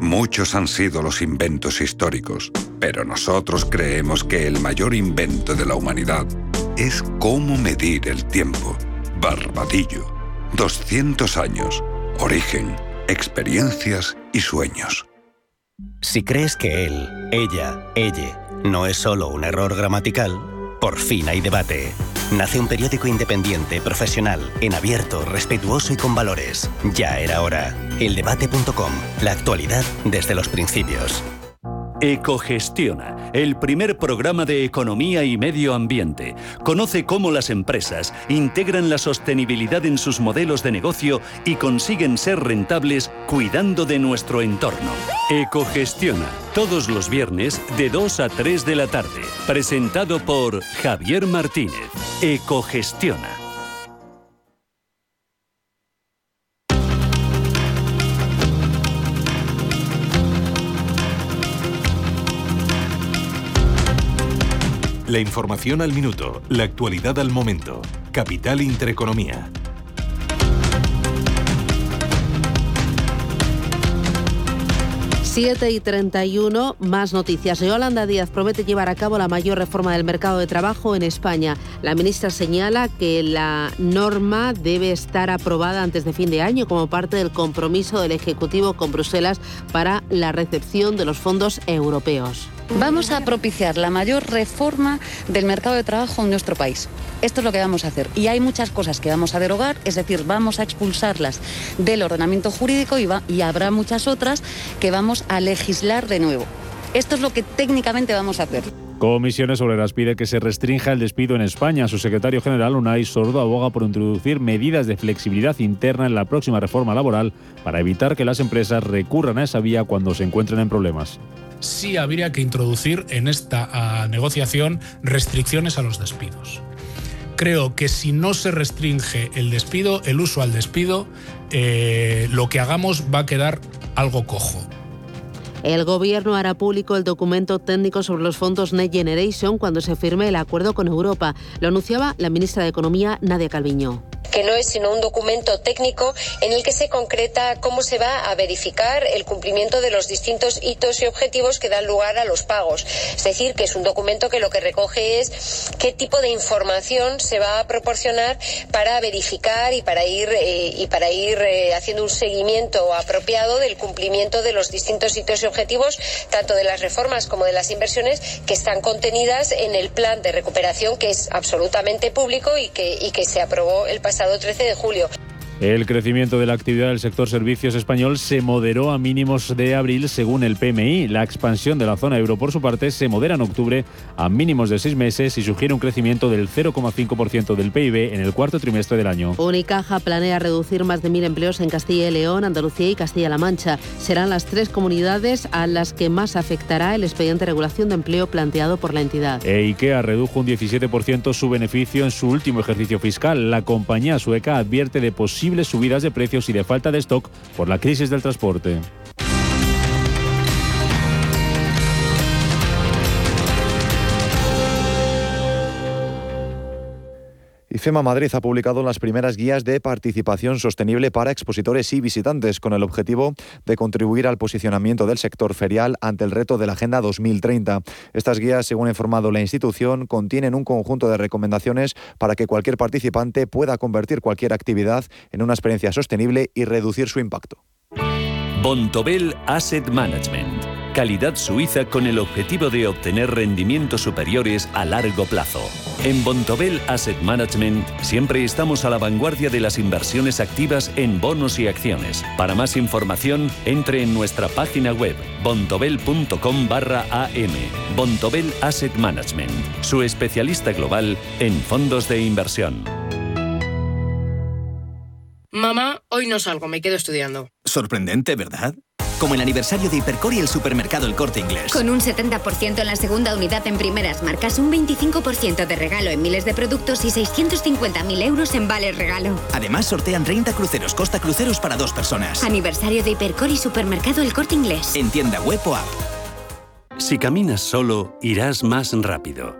Muchos han sido los inventos históricos, pero nosotros creemos que el mayor invento de la humanidad es cómo medir el tiempo. Barbadillo. 200 años. Origen, experiencias y sueños. Si crees que él, ella, ella no es solo un error gramatical, por fin hay debate. Nace un periódico independiente, profesional, en abierto, respetuoso y con valores. Ya era hora. Eldebate.com. La actualidad desde los principios. Ecogestiona, el primer programa de economía y medio ambiente. Conoce cómo las empresas integran la sostenibilidad en sus modelos de negocio y consiguen ser rentables cuidando de nuestro entorno. Ecogestiona, todos los viernes de 2 a 3 de la tarde. Presentado por Javier Martínez. Ecogestiona. La información al minuto, la actualidad al momento. Capital Intereconomía. Siete y 31, más noticias. Yolanda Díaz promete llevar a cabo la mayor reforma del mercado de trabajo en España. La ministra señala que la norma debe estar aprobada antes de fin de año como parte del compromiso del Ejecutivo con Bruselas para la recepción de los fondos europeos. Vamos a propiciar la mayor reforma del mercado de trabajo en nuestro país. Esto es lo que vamos a hacer. Y hay muchas cosas que vamos a derogar, es decir, vamos a expulsarlas del ordenamiento jurídico y, habrá muchas otras que vamos a legislar de nuevo. Esto es lo que técnicamente vamos a hacer. Comisiones Obreras pide que se restrinja el despido en España. Su secretario general, Unai Sordo, aboga por introducir medidas de flexibilidad interna en la próxima reforma laboral para evitar que las empresas recurran a esa vía cuando se encuentren en problemas sí habría que introducir en esta negociación restricciones a los despidos. Creo que si no se restringe el despido, el uso al despido, eh, lo que hagamos va a quedar algo cojo. El Gobierno hará público el documento técnico sobre los fondos Next Generation cuando se firme el acuerdo con Europa. Lo anunciaba la ministra de Economía, Nadia Calviño que no es sino un documento técnico en el que se concreta cómo se va a verificar el cumplimiento de los distintos hitos y objetivos que dan lugar a los pagos. Es decir, que es un documento que lo que recoge es qué tipo de información se va a proporcionar para verificar y para ir eh, y para ir eh, haciendo un seguimiento apropiado del cumplimiento de los distintos hitos y objetivos, tanto de las reformas como de las inversiones que están contenidas en el plan de recuperación que es absolutamente público y que, y que se aprobó el pasado 13 de julio. El crecimiento de la actividad del sector servicios español se moderó a mínimos de abril según el PMI. La expansión de la zona euro, por su parte, se modera en octubre a mínimos de seis meses y sugiere un crecimiento del 0,5% del PIB en el cuarto trimestre del año. Unicaja planea reducir más de mil empleos en Castilla y León, Andalucía y Castilla-La Mancha. Serán las tres comunidades a las que más afectará el expediente de regulación de empleo planteado por la entidad. E IKEA redujo un 17% su beneficio en su último ejercicio fiscal. La compañía sueca advierte de posibles subidas de precios y de falta de stock por la crisis del transporte. IFEMA Madrid ha publicado las primeras guías de participación sostenible para expositores y visitantes con el objetivo de contribuir al posicionamiento del sector ferial ante el reto de la Agenda 2030. Estas guías, según ha informado la institución, contienen un conjunto de recomendaciones para que cualquier participante pueda convertir cualquier actividad en una experiencia sostenible y reducir su impacto. Bontobel Asset Management. Calidad suiza con el objetivo de obtener rendimientos superiores a largo plazo. En Bontobel Asset Management siempre estamos a la vanguardia de las inversiones activas en bonos y acciones. Para más información, entre en nuestra página web bontobel.com barra am. Bontobel Asset Management, su especialista global en fondos de inversión. Mamá, hoy no salgo, me quedo estudiando. Sorprendente, ¿verdad? Como el aniversario de Hipercor y el supermercado El Corte Inglés. Con un 70% en la segunda unidad en primeras marcas, un 25% de regalo en miles de productos y 650.000 euros en vales regalo. Además, sortean 30 cruceros Costa Cruceros para dos personas. Aniversario de Hipercor y supermercado El Corte Inglés. En tienda web o app. Si caminas solo, irás más rápido.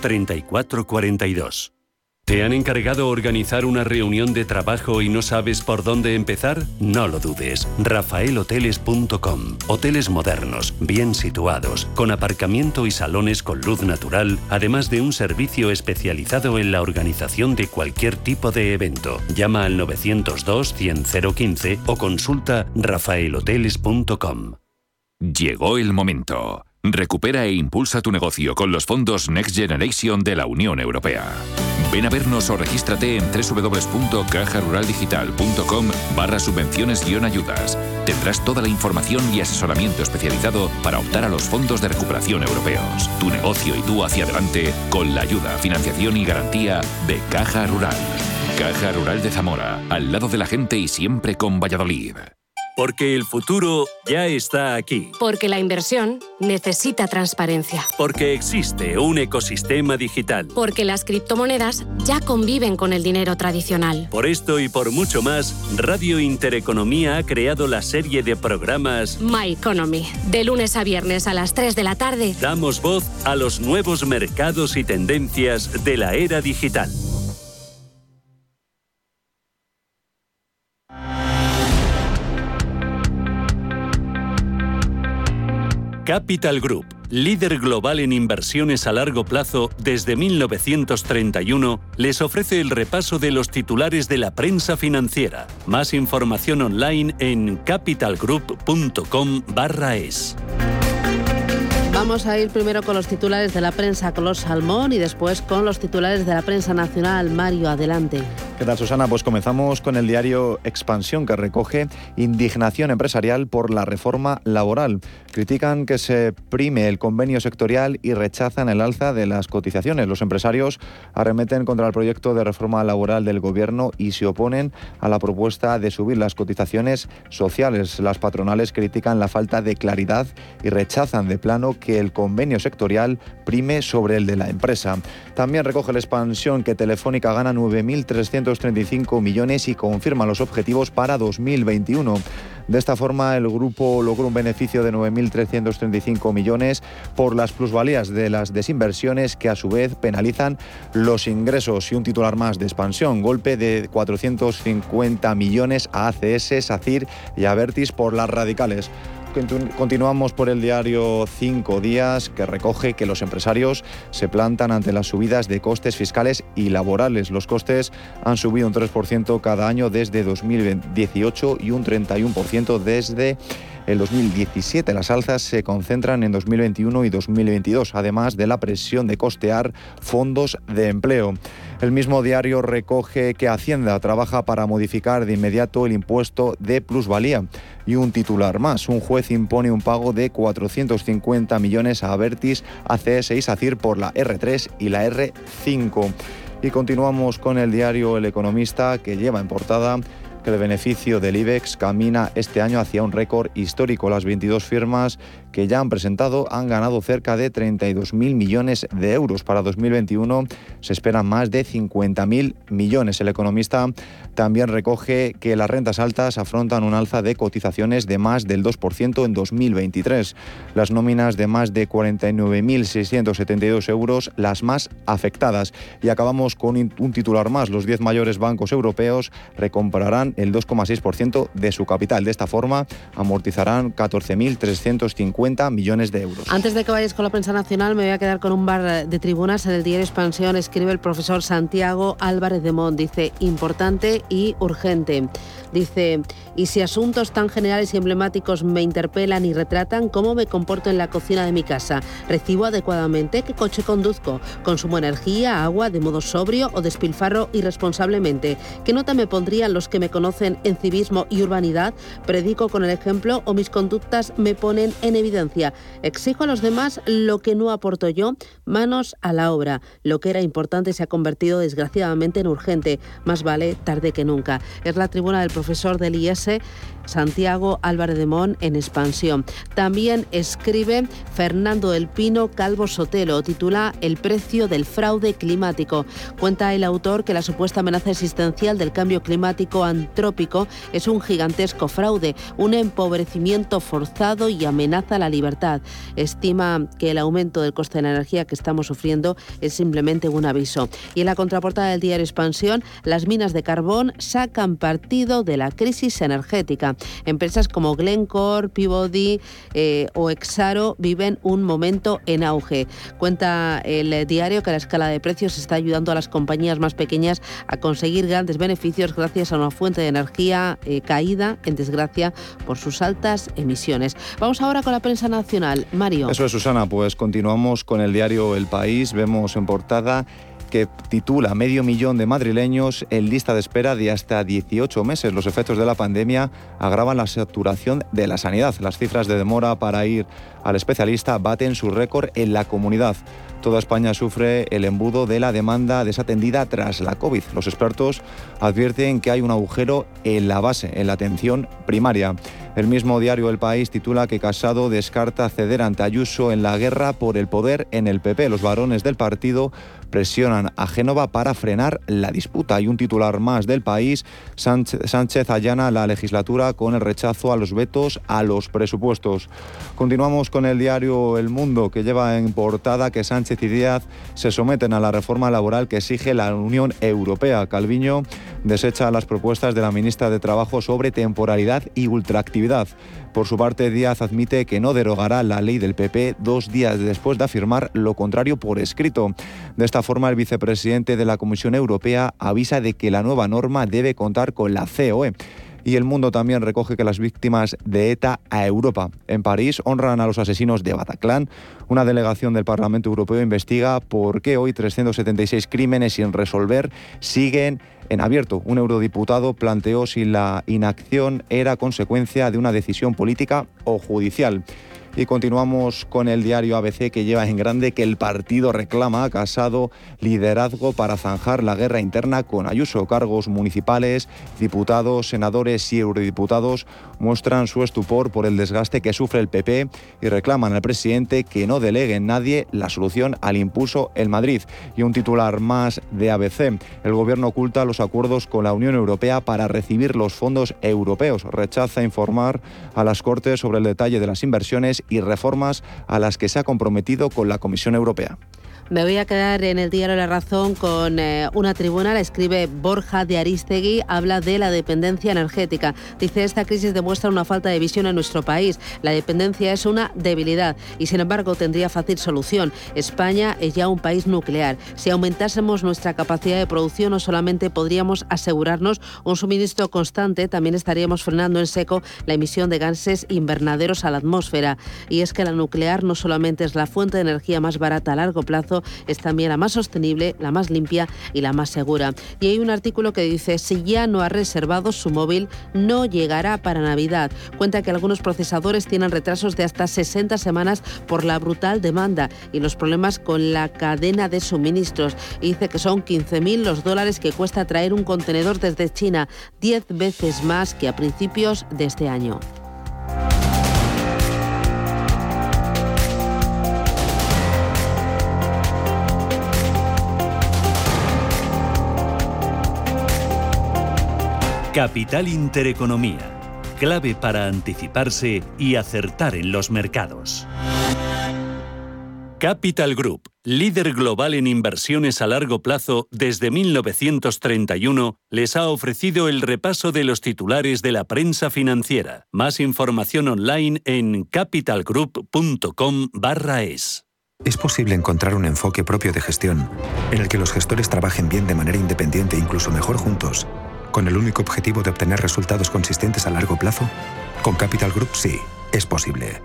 3442. ¿Te han encargado organizar una reunión de trabajo y no sabes por dónde empezar? No lo dudes. rafaelhoteles.com. Hoteles modernos, bien situados, con aparcamiento y salones con luz natural, además de un servicio especializado en la organización de cualquier tipo de evento. Llama al 902 100 015 o consulta rafaelhoteles.com. Llegó el momento. Recupera e impulsa tu negocio con los fondos Next Generation de la Unión Europea. Ven a vernos o regístrate en www.cajaruraldigital.com barra subvenciones-ayudas. Tendrás toda la información y asesoramiento especializado para optar a los fondos de recuperación europeos. Tu negocio y tú hacia adelante con la ayuda, financiación y garantía de Caja Rural. Caja Rural de Zamora, al lado de la gente y siempre con Valladolid. Porque el futuro ya está aquí. Porque la inversión necesita transparencia. Porque existe un ecosistema digital. Porque las criptomonedas ya conviven con el dinero tradicional. Por esto y por mucho más, Radio Intereconomía ha creado la serie de programas My Economy. De lunes a viernes a las 3 de la tarde. Damos voz a los nuevos mercados y tendencias de la era digital. Capital Group, líder global en inversiones a largo plazo desde 1931, les ofrece el repaso de los titulares de la prensa financiera. Más información online en capitalgroup.com/es. Vamos a ir primero con los titulares de la prensa con los Salmón y después con los titulares de la prensa nacional. Mario, adelante. ¿Qué tal, Susana? Pues comenzamos con el diario Expansión, que recoge indignación empresarial por la reforma laboral. Critican que se prime el convenio sectorial y rechazan el alza de las cotizaciones. Los empresarios arremeten contra el proyecto de reforma laboral del Gobierno y se oponen a la propuesta de subir las cotizaciones sociales. Las patronales critican la falta de claridad y rechazan de plano que el convenio sectorial prime sobre el de la empresa. También recoge la expansión que Telefónica gana 9.335 millones y confirma los objetivos para 2021. De esta forma, el grupo logró un beneficio de 9.335 millones por las plusvalías de las desinversiones que a su vez penalizan los ingresos. Y un titular más de expansión, golpe de 450 millones a ACS, SACIR y Avertis por las radicales. Continuamos por el diario Cinco Días, que recoge que los empresarios se plantan ante las subidas de costes fiscales y laborales. Los costes han subido un 3% cada año desde 2018 y un 31% desde el 2017. Las alzas se concentran en 2021 y 2022, además de la presión de costear fondos de empleo. El mismo diario recoge que Hacienda trabaja para modificar de inmediato el impuesto de plusvalía. Y un titular más, un juez impone un pago de 450 millones a Avertis, ACS y SACIR por la R3 y la R5. Y continuamos con el diario El Economista que lleva en portada que el beneficio del IBEX camina este año hacia un récord histórico. Las 22 firmas que ya han presentado han ganado cerca de 32.000 millones de euros. Para 2021 se esperan más de 50.000 millones. El economista también recoge que las rentas altas afrontan un alza de cotizaciones de más del 2% en 2023. Las nóminas de más de 49.672 euros, las más afectadas. Y acabamos con un titular más. Los 10 mayores bancos europeos recomprarán el 2,6% de su capital. De esta forma, amortizarán 14.350 millones de euros. Antes de que vayáis con la prensa nacional, me voy a quedar con un bar de tribunas. En el diario Expansión escribe el profesor Santiago Álvarez de Mont. Dice, importante y urgente. Dice, y si asuntos tan generales y emblemáticos me interpelan y retratan, ¿cómo me comporto en la cocina de mi casa? ¿Recibo adecuadamente? ¿Qué coche conduzco? ¿Consumo energía, agua de modo sobrio o despilfarro irresponsablemente? ¿Qué nota me pondrían los que me conocen en civismo y urbanidad? ¿Predico con el ejemplo o mis conductas me ponen en evidencia? ¿Exijo a los demás lo que no aporto yo? Manos a la obra. Lo que era importante se ha convertido desgraciadamente en urgente. Más vale tarde que nunca. Es la tribuna del profesor del IES Santiago Álvarez de Mon en expansión. También escribe Fernando del Pino Calvo Sotelo, titula El precio del fraude climático. Cuenta el autor que la supuesta amenaza existencial del cambio climático antrópico es un gigantesco fraude, un empobrecimiento forzado y amenaza la libertad. Estima que el aumento del coste de la energía que estamos sufriendo es simplemente un aviso. Y en la contraportada del diario Expansión, las minas de carbón sacan partido de la crisis energética. Empresas como Glencore, Peabody eh, o Exaro viven un momento en auge. Cuenta el diario que la escala de precios está ayudando a las compañías más pequeñas a conseguir grandes beneficios gracias a una fuente de energía eh, caída en desgracia por sus altas emisiones. Vamos ahora con la prensa nacional. Mario. Eso es, Susana. Pues continuamos con el diario El País. Vemos en portada que titula Medio millón de madrileños en lista de espera de hasta 18 meses. Los efectos de la pandemia agravan la saturación de la sanidad. Las cifras de demora para ir al especialista baten su récord en la comunidad. Toda España sufre el embudo de la demanda desatendida tras la COVID. Los expertos advierten que hay un agujero en la base, en la atención primaria. El mismo diario El País titula que Casado descarta ceder ante Ayuso en la guerra por el poder en el PP. Los varones del partido presionan a Génova para frenar la disputa. Hay un titular más del país. Sánchez allana la legislatura con el rechazo a los vetos a los presupuestos. Continuamos con el diario El Mundo, que lleva en portada que Sánchez y Díaz se someten a la reforma laboral que exige la Unión Europea. Calviño desecha las propuestas de la ministra de Trabajo sobre temporalidad y ultraactividad. Por su parte, Díaz admite que no derogará la ley del PP dos días después de afirmar lo contrario por escrito. De esta forma, el vicepresidente de la Comisión Europea avisa de que la nueva norma debe contar con la COE y el mundo también recoge que las víctimas de ETA a Europa. En París honran a los asesinos de Bataclan. Una delegación del Parlamento Europeo investiga por qué hoy 376 crímenes sin resolver siguen en abierto. Un eurodiputado planteó si la inacción era consecuencia de una decisión política o judicial. Y continuamos con el diario ABC que lleva en grande que el partido reclama a Casado liderazgo para zanjar la guerra interna con Ayuso. Cargos municipales, diputados, senadores y eurodiputados muestran su estupor por el desgaste que sufre el PP y reclaman al presidente que no delegue en nadie la solución al impulso en Madrid. Y un titular más de ABC. El gobierno oculta los acuerdos con la Unión Europea para recibir los fondos europeos. Rechaza informar a las Cortes sobre el detalle de las inversiones y reformas a las que se ha comprometido con la Comisión Europea. Me voy a quedar en el diario La Razón con eh, una tribuna, la escribe Borja de Aristegui, habla de la dependencia energética. Dice, esta crisis demuestra una falta de visión en nuestro país. La dependencia es una debilidad y sin embargo tendría fácil solución. España es ya un país nuclear. Si aumentásemos nuestra capacidad de producción no solamente podríamos asegurarnos un suministro constante, también estaríamos frenando en seco la emisión de gases invernaderos a la atmósfera. Y es que la nuclear no solamente es la fuente de energía más barata a largo plazo, es también la más sostenible, la más limpia y la más segura. Y hay un artículo que dice, si ya no ha reservado su móvil, no llegará para Navidad. Cuenta que algunos procesadores tienen retrasos de hasta 60 semanas por la brutal demanda y los problemas con la cadena de suministros. Y dice que son 15.000 los dólares que cuesta traer un contenedor desde China, 10 veces más que a principios de este año. Capital Intereconomía clave para anticiparse y acertar en los mercados. Capital Group, líder global en inversiones a largo plazo desde 1931, les ha ofrecido el repaso de los titulares de la prensa financiera. Más información online en capitalgroup.com/es. Es posible encontrar un enfoque propio de gestión en el que los gestores trabajen bien de manera independiente e incluso mejor juntos con el único objetivo de obtener resultados consistentes a largo plazo? Con Capital Group sí, es posible.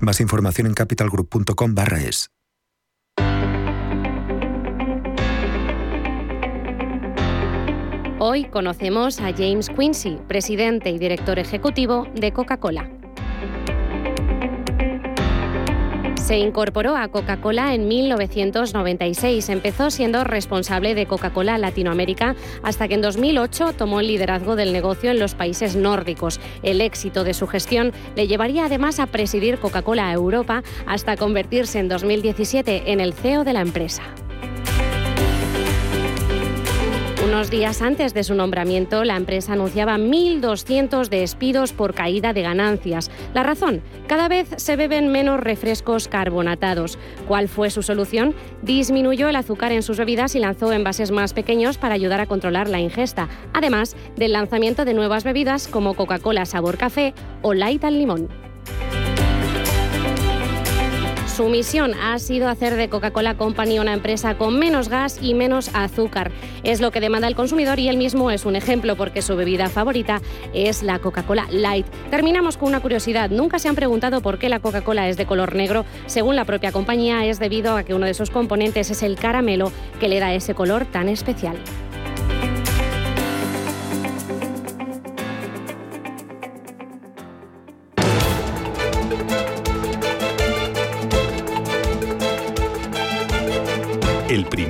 Más información en capitalgroup.com es. Hoy conocemos a James Quincy, presidente y director ejecutivo de Coca-Cola. Se incorporó a Coca-Cola en 1996. Empezó siendo responsable de Coca-Cola Latinoamérica hasta que en 2008 tomó el liderazgo del negocio en los países nórdicos. El éxito de su gestión le llevaría además a presidir Coca-Cola Europa hasta convertirse en 2017 en el CEO de la empresa. Unos días antes de su nombramiento, la empresa anunciaba 1.200 despidos por caída de ganancias. La razón, cada vez se beben menos refrescos carbonatados. ¿Cuál fue su solución? Disminuyó el azúcar en sus bebidas y lanzó envases más pequeños para ayudar a controlar la ingesta, además del lanzamiento de nuevas bebidas como Coca-Cola sabor café o Light al limón. Su misión ha sido hacer de Coca-Cola Company una empresa con menos gas y menos azúcar. Es lo que demanda el consumidor y él mismo es un ejemplo porque su bebida favorita es la Coca-Cola Light. Terminamos con una curiosidad. Nunca se han preguntado por qué la Coca-Cola es de color negro. Según la propia compañía, es debido a que uno de sus componentes es el caramelo que le da ese color tan especial.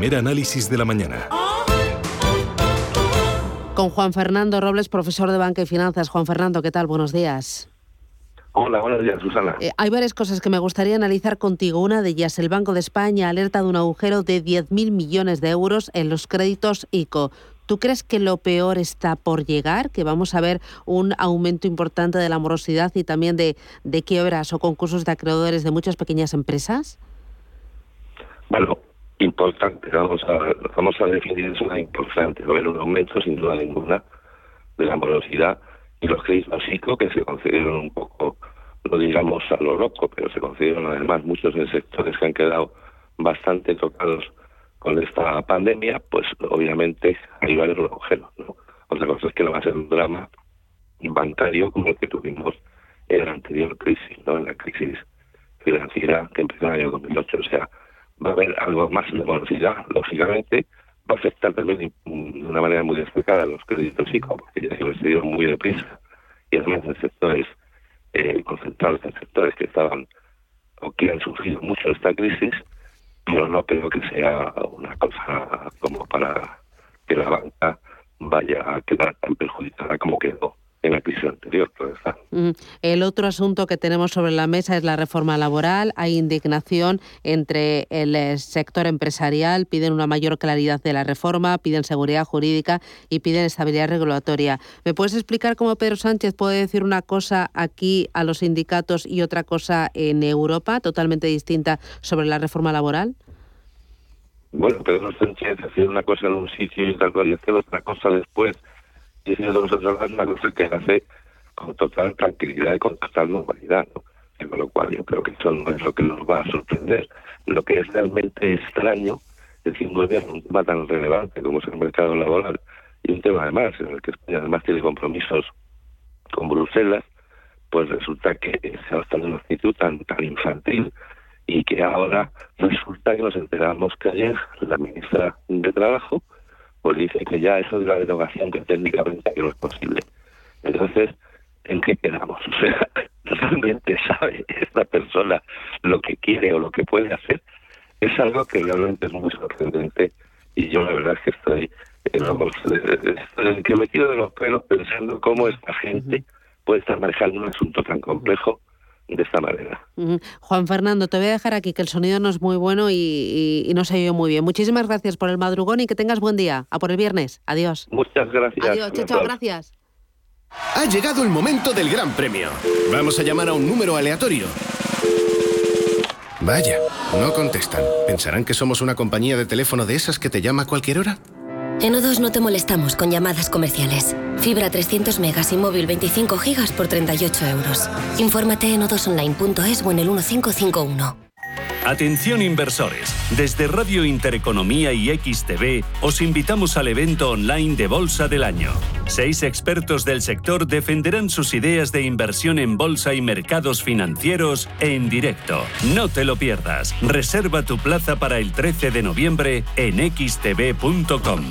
Primer análisis de la mañana. Con Juan Fernando Robles, profesor de Banca y Finanzas. Juan Fernando, ¿qué tal? Buenos días. Hola, buenos días, Susana. Eh, hay varias cosas que me gustaría analizar contigo. Una de ellas, el Banco de España alerta de un agujero de 10.000 millones de euros en los créditos ICO. ¿Tú crees que lo peor está por llegar? ¿Que vamos a ver un aumento importante de la morosidad y también de, de quiebras o concursos de acreedores de muchas pequeñas empresas? Bueno, importante, vamos a, vamos a definir eso una importante, va a haber un aumento sin duda ninguna de la morosidad y los créditos psico que se concedieron un poco, no digamos a lo loco, pero se concedieron además muchos en sectores que han quedado bastante tocados con esta pandemia, pues obviamente ahí va a haber un agujero. ¿no? Otra cosa es que no va a ser un drama bancario como el que tuvimos en la anterior crisis, ¿no? en la crisis financiera que empezó en el año 2008. O sea, va a haber algo más de velocidad, lógicamente, va a afectar también de una manera muy destacada a los créditos ICO, porque ya se dieron muy deprisa, y además en sectores eh, concentrados, en sectores que estaban o que han sufrido mucho esta crisis, pero no creo que sea una cosa como para que la banca vaya a quedar tan perjudicada como quedó en la crisis anterior. El otro asunto que tenemos sobre la mesa es la reforma laboral. Hay indignación entre el eh, sector empresarial, piden una mayor claridad de la reforma, piden seguridad jurídica y piden estabilidad regulatoria. ¿Me puedes explicar cómo Pedro Sánchez puede decir una cosa aquí a los sindicatos y otra cosa en Europa, totalmente distinta sobre la reforma laboral? Bueno, Pedro Sánchez decir una cosa en un sitio y tal cual y hacer otra cosa después diciendo nosotros es una cosa que hace con total tranquilidad y con total normalidad, ¿no? con lo cual yo creo que eso no es lo que nos va a sorprender. Lo que es realmente extraño es que un gobierno, un tema tan relevante como es el mercado laboral, y un tema además en el que España además tiene compromisos con Bruselas, pues resulta que se ha en una actitud tan, tan infantil y que ahora resulta que nos enteramos que ayer la ministra de Trabajo pues dice que ya eso de la derogación que técnicamente no es posible. Entonces, ¿en qué quedamos? [laughs] O sea, ¿realmente sabe esta persona lo que quiere o lo que puede hacer? Es algo que realmente es muy sorprendente y yo la verdad es que estoy, eh, vamos, eh, eh, que me tiro de los pelos pensando cómo esta gente puede estar manejando un asunto tan complejo de esta manera. Juan Fernando, te voy a dejar aquí, que el sonido no es muy bueno y, no se oye muy bien. Muchísimas gracias por el madrugón y que tengas buen día. A por el viernes. Adiós. Muchas gracias. Adiós, chao, chao, gracias. Ha llegado el momento del gran premio. Vamos a llamar a un número aleatorio. Vaya, no contestan. ¿Pensarán que somos una compañía de teléfono de esas que te llama a cualquier hora? En O2 no te molestamos con llamadas comerciales. Fibra 300 megas y móvil 25 gigas por 38 euros. Infórmate en odosonline.es o en el 1551. Atención inversores, desde Radio Intereconomía y XTV os invitamos al evento online de Bolsa del Año. Seis expertos del sector defenderán sus ideas de inversión en bolsa y mercados financieros en directo. No te lo pierdas. Reserva tu plaza para el 13 de noviembre en xtv.com.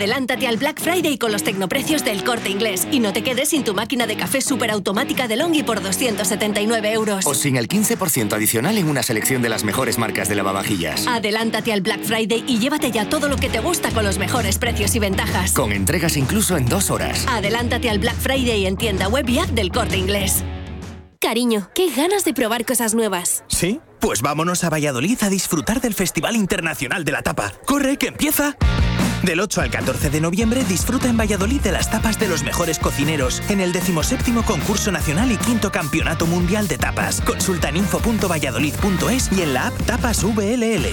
Adelántate al Black Friday con los tecnoprecios del corte inglés y no te quedes sin tu máquina de café superautomática de Longi por 279 euros. O sin el 15% adicional en una selección de las mejores marcas de lavavajillas. Adelántate al Black Friday y llévate ya todo lo que te gusta con los mejores precios y ventajas. Con entregas incluso en dos horas. Adelántate al Black Friday en tienda web y app del corte inglés. Cariño, qué ganas de probar cosas nuevas. ¿Sí? Pues vámonos a Valladolid a disfrutar del Festival Internacional de la Tapa. ¡Corre, que empieza! Del 8 al 14 de noviembre disfruta en Valladolid de las tapas de los mejores cocineros en el 17 Concurso Nacional y Quinto Campeonato Mundial de Tapas. Consulta en info.valladolid.es y en la app Tapas VLL.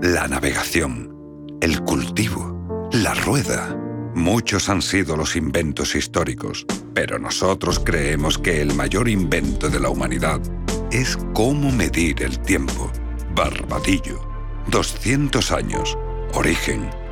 La navegación, el cultivo, la rueda. Muchos han sido los inventos históricos, pero nosotros creemos que el mayor invento de la humanidad es cómo medir el tiempo. Barbadillo. 200 años. Origen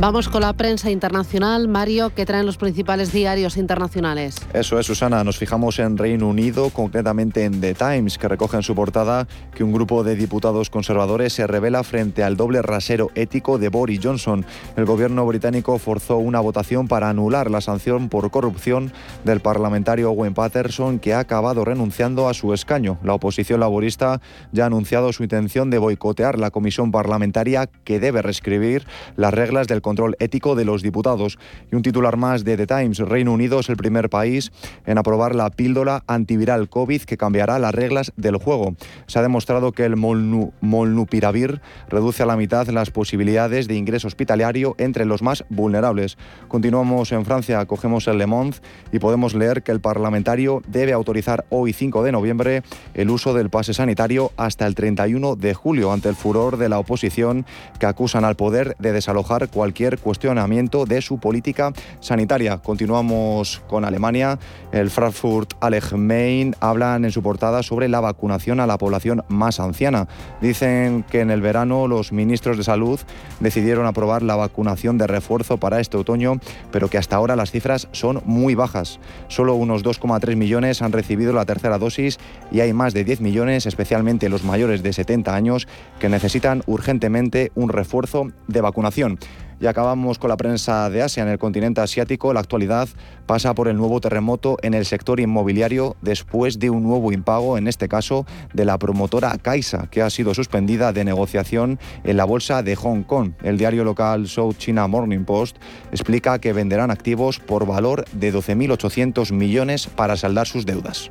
Vamos con la prensa internacional. Mario, ¿qué traen los principales diarios internacionales? Eso es, Susana. Nos fijamos en Reino Unido, concretamente en The Times, que recoge en su portada que un grupo de diputados conservadores se revela frente al doble rasero ético de Boris Johnson. El gobierno británico forzó una votación para anular la sanción por corrupción del parlamentario Owen Patterson, que ha acabado renunciando a su escaño. La oposición laborista ya ha anunciado su intención de boicotear la comisión parlamentaria que debe reescribir las reglas del control ético de los diputados. Y un titular más de The Times, Reino Unido es el primer país en aprobar la píldora antiviral COVID que cambiará las reglas del juego. Se ha demostrado que el molnupiravir reduce a la mitad las posibilidades de ingreso hospitalario entre los más vulnerables. Continuamos en Francia, cogemos el Le Monde y podemos leer que el parlamentario debe autorizar hoy 5 de noviembre el uso del pase sanitario hasta el 31 de julio ante el furor de la oposición que acusan al poder de desalojar cualquier cuestionamiento de su política sanitaria. Continuamos con Alemania. El Frankfurt Allgemein hablan en su portada sobre la vacunación a la población más anciana. Dicen que en el verano los ministros de salud decidieron aprobar la vacunación de refuerzo para este otoño, pero que hasta ahora las cifras son muy bajas. Solo unos 2,3 millones han recibido la tercera dosis y hay más de 10 millones, especialmente los mayores de 70 años, que necesitan urgentemente un refuerzo de vacunación. Y acabamos con la prensa de Asia. En el continente asiático, la actualidad pasa por el nuevo terremoto en el sector inmobiliario después de un nuevo impago, en este caso de la promotora Kaisa, que ha sido suspendida de negociación en la bolsa de Hong Kong. El diario local South China Morning Post explica que venderán activos por valor de 12.800 millones para saldar sus deudas.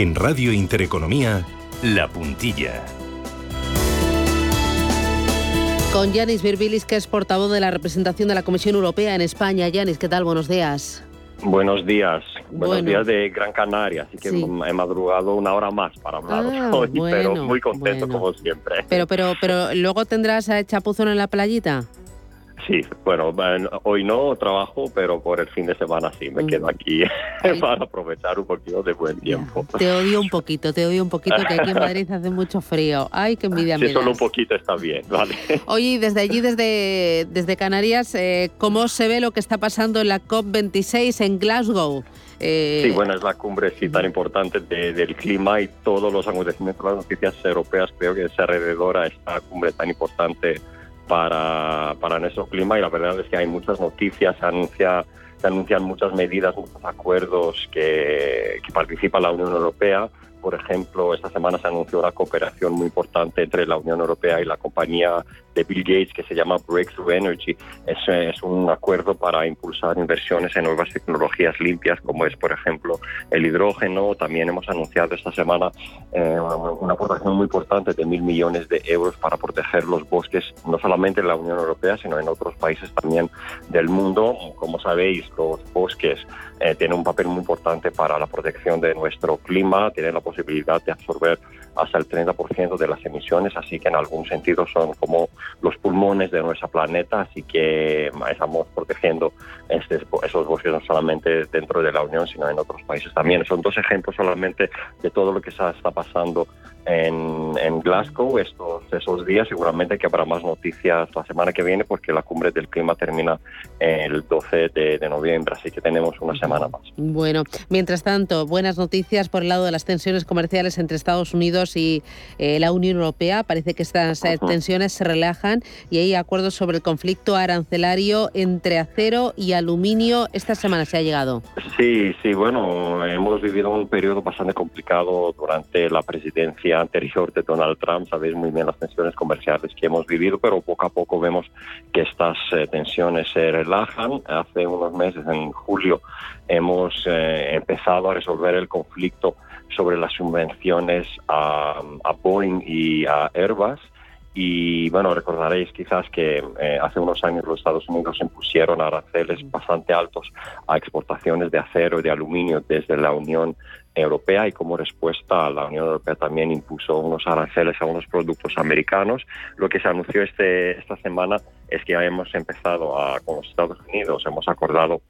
En Radio Intereconomía, La Puntilla. Con Yanis Virbilis, que es portavoz de la representación de la Comisión Europea en España. Yanis, ¿qué tal? Buenos días. Buenos días, buenos días de Gran Canaria, así que he madrugado una hora más para hablar Ah, [laughs] hoy, bueno, pero muy contento bueno. como siempre. Pero, pero, pero, ¿luego tendrás eh, chapuzón en la playita? Sí, bueno, hoy no trabajo, pero por el fin de semana sí, me quedo aquí [laughs] para aprovechar un poquito de buen tiempo. Te odio un poquito, te odio un poquito, que aquí en Madrid [laughs] hace mucho frío. Ay, qué envidia Sí, solo un poquito está bien, ¿vale? [laughs] Oye, y desde allí, desde, desde Canarias, eh, ¿cómo se ve lo que está pasando en la COP26 en Glasgow? Eh, Sí, bueno, es la cumbre sí, tan importante de- del clima y todos los acontecimientos, las noticias europeas, creo que es alrededor a esta cumbre tan importante para, para nuestro clima y la verdad es que hay muchas noticias, se, anuncia, se anuncian muchas medidas, muchos acuerdos que, que participa la Unión Europea. Por ejemplo, esta semana se anunció una cooperación muy importante entre la Unión Europea y la compañía de Bill Gates que se llama Breakthrough Energy. Es, es un acuerdo para impulsar inversiones en nuevas tecnologías limpias, como es, por ejemplo, el hidrógeno. También hemos anunciado esta semana eh, una, aportación muy importante de mil millones de euros para proteger los bosques, no solamente en la Unión Europea, sino en otros países también del mundo. Como sabéis, los bosques eh, tienen un papel muy importante para la protección de nuestro clima, tienen la posibilidad de absorber hasta el 30% de las emisiones, así que en algún sentido son como los pulmones de nuestro planeta, así que estamos protegiendo estos, esos bosques no solamente dentro de la Unión, sino en otros países también. Son dos ejemplos solamente de todo lo que está pasando en, en Glasgow estos esos días. Seguramente que habrá más noticias la semana que viene porque la cumbre del clima termina el 12 de, de noviembre, así que tenemos una semana más. Bueno, mientras tanto, buenas noticias por el lado de las tensiones comerciales entre Estados Unidos y eh, la Unión Europea. Parece que estas eh, tensiones se relajan y hay acuerdos sobre el conflicto arancelario entre acero y aluminio. Esta semana se ha llegado. Sí, sí, bueno, hemos vivido un periodo bastante complicado durante la presidencia anterior de Donald Trump. Sabéis muy bien las tensiones comerciales que hemos vivido, pero poco a poco vemos que estas eh, tensiones se relajan. Hace unos meses, en julio, hemos eh, empezado a resolver el conflicto sobre las subvenciones a, a Boeing y a Airbus. Y bueno, recordaréis quizás que eh, hace unos años los Estados Unidos impusieron aranceles bastante altos a exportaciones de acero y de aluminio desde la Unión Europea y como respuesta la Unión Europea también impuso unos aranceles a unos productos americanos. Lo que se anunció este, esta semana es que ya hemos empezado a, con los Estados Unidos, hemos acordado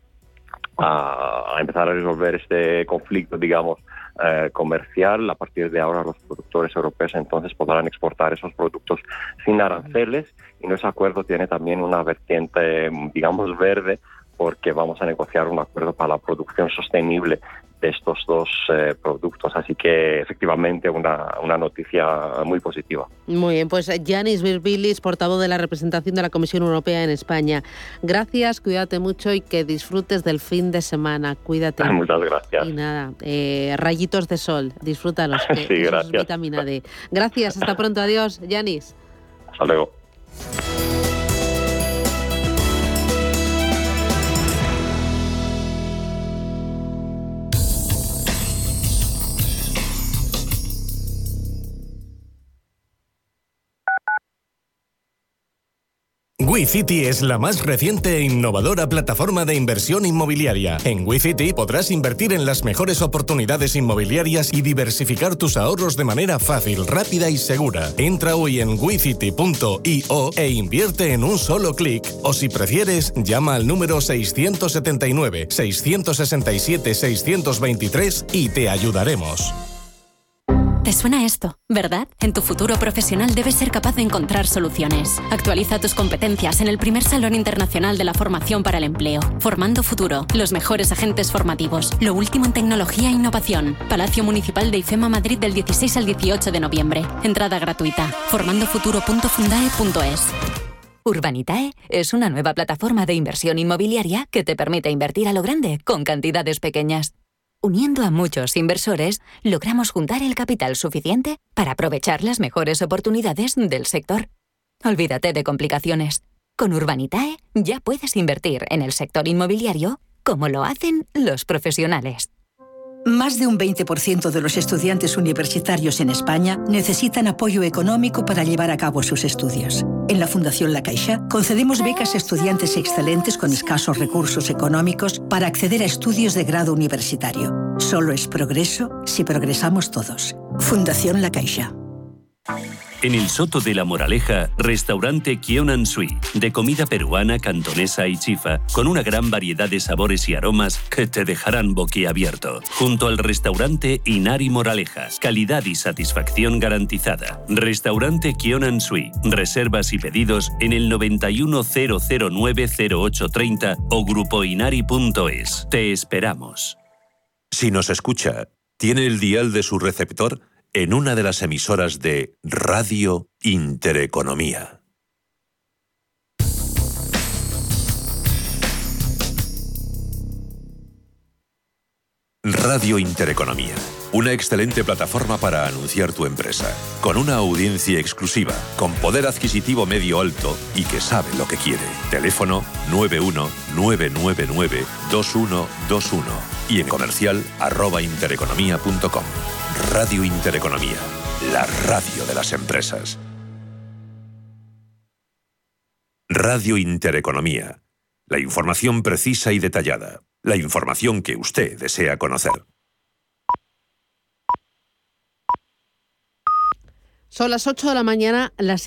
a, a empezar a resolver este conflicto, digamos, eh, comercial. A partir de ahora los productores europeos entonces podrán exportar esos productos sin aranceles y nuestro acuerdo tiene también una vertiente, digamos, verde porque vamos a negociar un acuerdo para la producción sostenible de estos dos eh, productos. Así que efectivamente una, una noticia muy positiva. Muy bien, pues Yanis Virbilis, portavoz de la representación de la Comisión Europea en España. Gracias, cuídate mucho y que disfrutes del fin de semana. Cuídate. [laughs] Muchas gracias. Y nada, eh, rayitos de sol, disfrútalos. [laughs] que Sí, es gracias. vitamina D. Gracias, hasta pronto, adiós, Yanis. Hasta luego. WeCity es la más reciente e innovadora plataforma de inversión inmobiliaria. En WeCity podrás invertir en las mejores oportunidades inmobiliarias y diversificar tus ahorros de manera fácil, rápida y segura. Entra hoy en wecity.io e invierte en un solo clic. O si prefieres, llama al número 679 667 623 y te ayudaremos. Te suena esto, ¿verdad? En tu futuro profesional debes ser capaz de encontrar soluciones. Actualiza tus competencias en el primer Salón Internacional de la Formación para el Empleo. Formando Futuro, los mejores agentes formativos, lo último en tecnología e innovación. Palacio Municipal de IFEMA Madrid del 16 al 18 de noviembre. Entrada gratuita. formandofuturo.fundae.es. Urbanitae es una nueva plataforma de inversión inmobiliaria que te permite invertir a lo grande con cantidades pequeñas. Uniendo a muchos inversores, logramos juntar el capital suficiente para aprovechar las mejores oportunidades del sector. Olvídate de complicaciones. Con Urbanitae ya puedes invertir en el sector inmobiliario como lo hacen los profesionales. Más de un 20% de los estudiantes universitarios en España necesitan apoyo económico para llevar a cabo sus estudios. En la Fundación La Caixa concedemos becas a estudiantes excelentes con escasos recursos económicos para acceder a estudios de grado universitario. Solo es progreso si progresamos todos. Fundación La Caixa. En el Soto de la Moraleja, restaurante Kionan Sui, de comida peruana, cantonesa y chifa, con una gran variedad de sabores y aromas que te dejarán boquiabierto. Junto al restaurante Inari Moraleja, calidad y satisfacción garantizada. Restaurante Kionan Sui, reservas y pedidos en el 910090830 o grupoinari.es. Te esperamos. Si nos escucha, tiene el dial de su receptor en una de las emisoras de Radio Intereconomía. Radio Intereconomía, una excelente plataforma para anunciar tu empresa, con una audiencia exclusiva, con poder adquisitivo medio alto y que sabe lo que quiere. Teléfono 919992121 y en comercial. Radio Intereconomía, la radio de las empresas. Radio Intereconomía, la información precisa y detallada, la información que usted desea conocer. Son las 8 de la mañana, las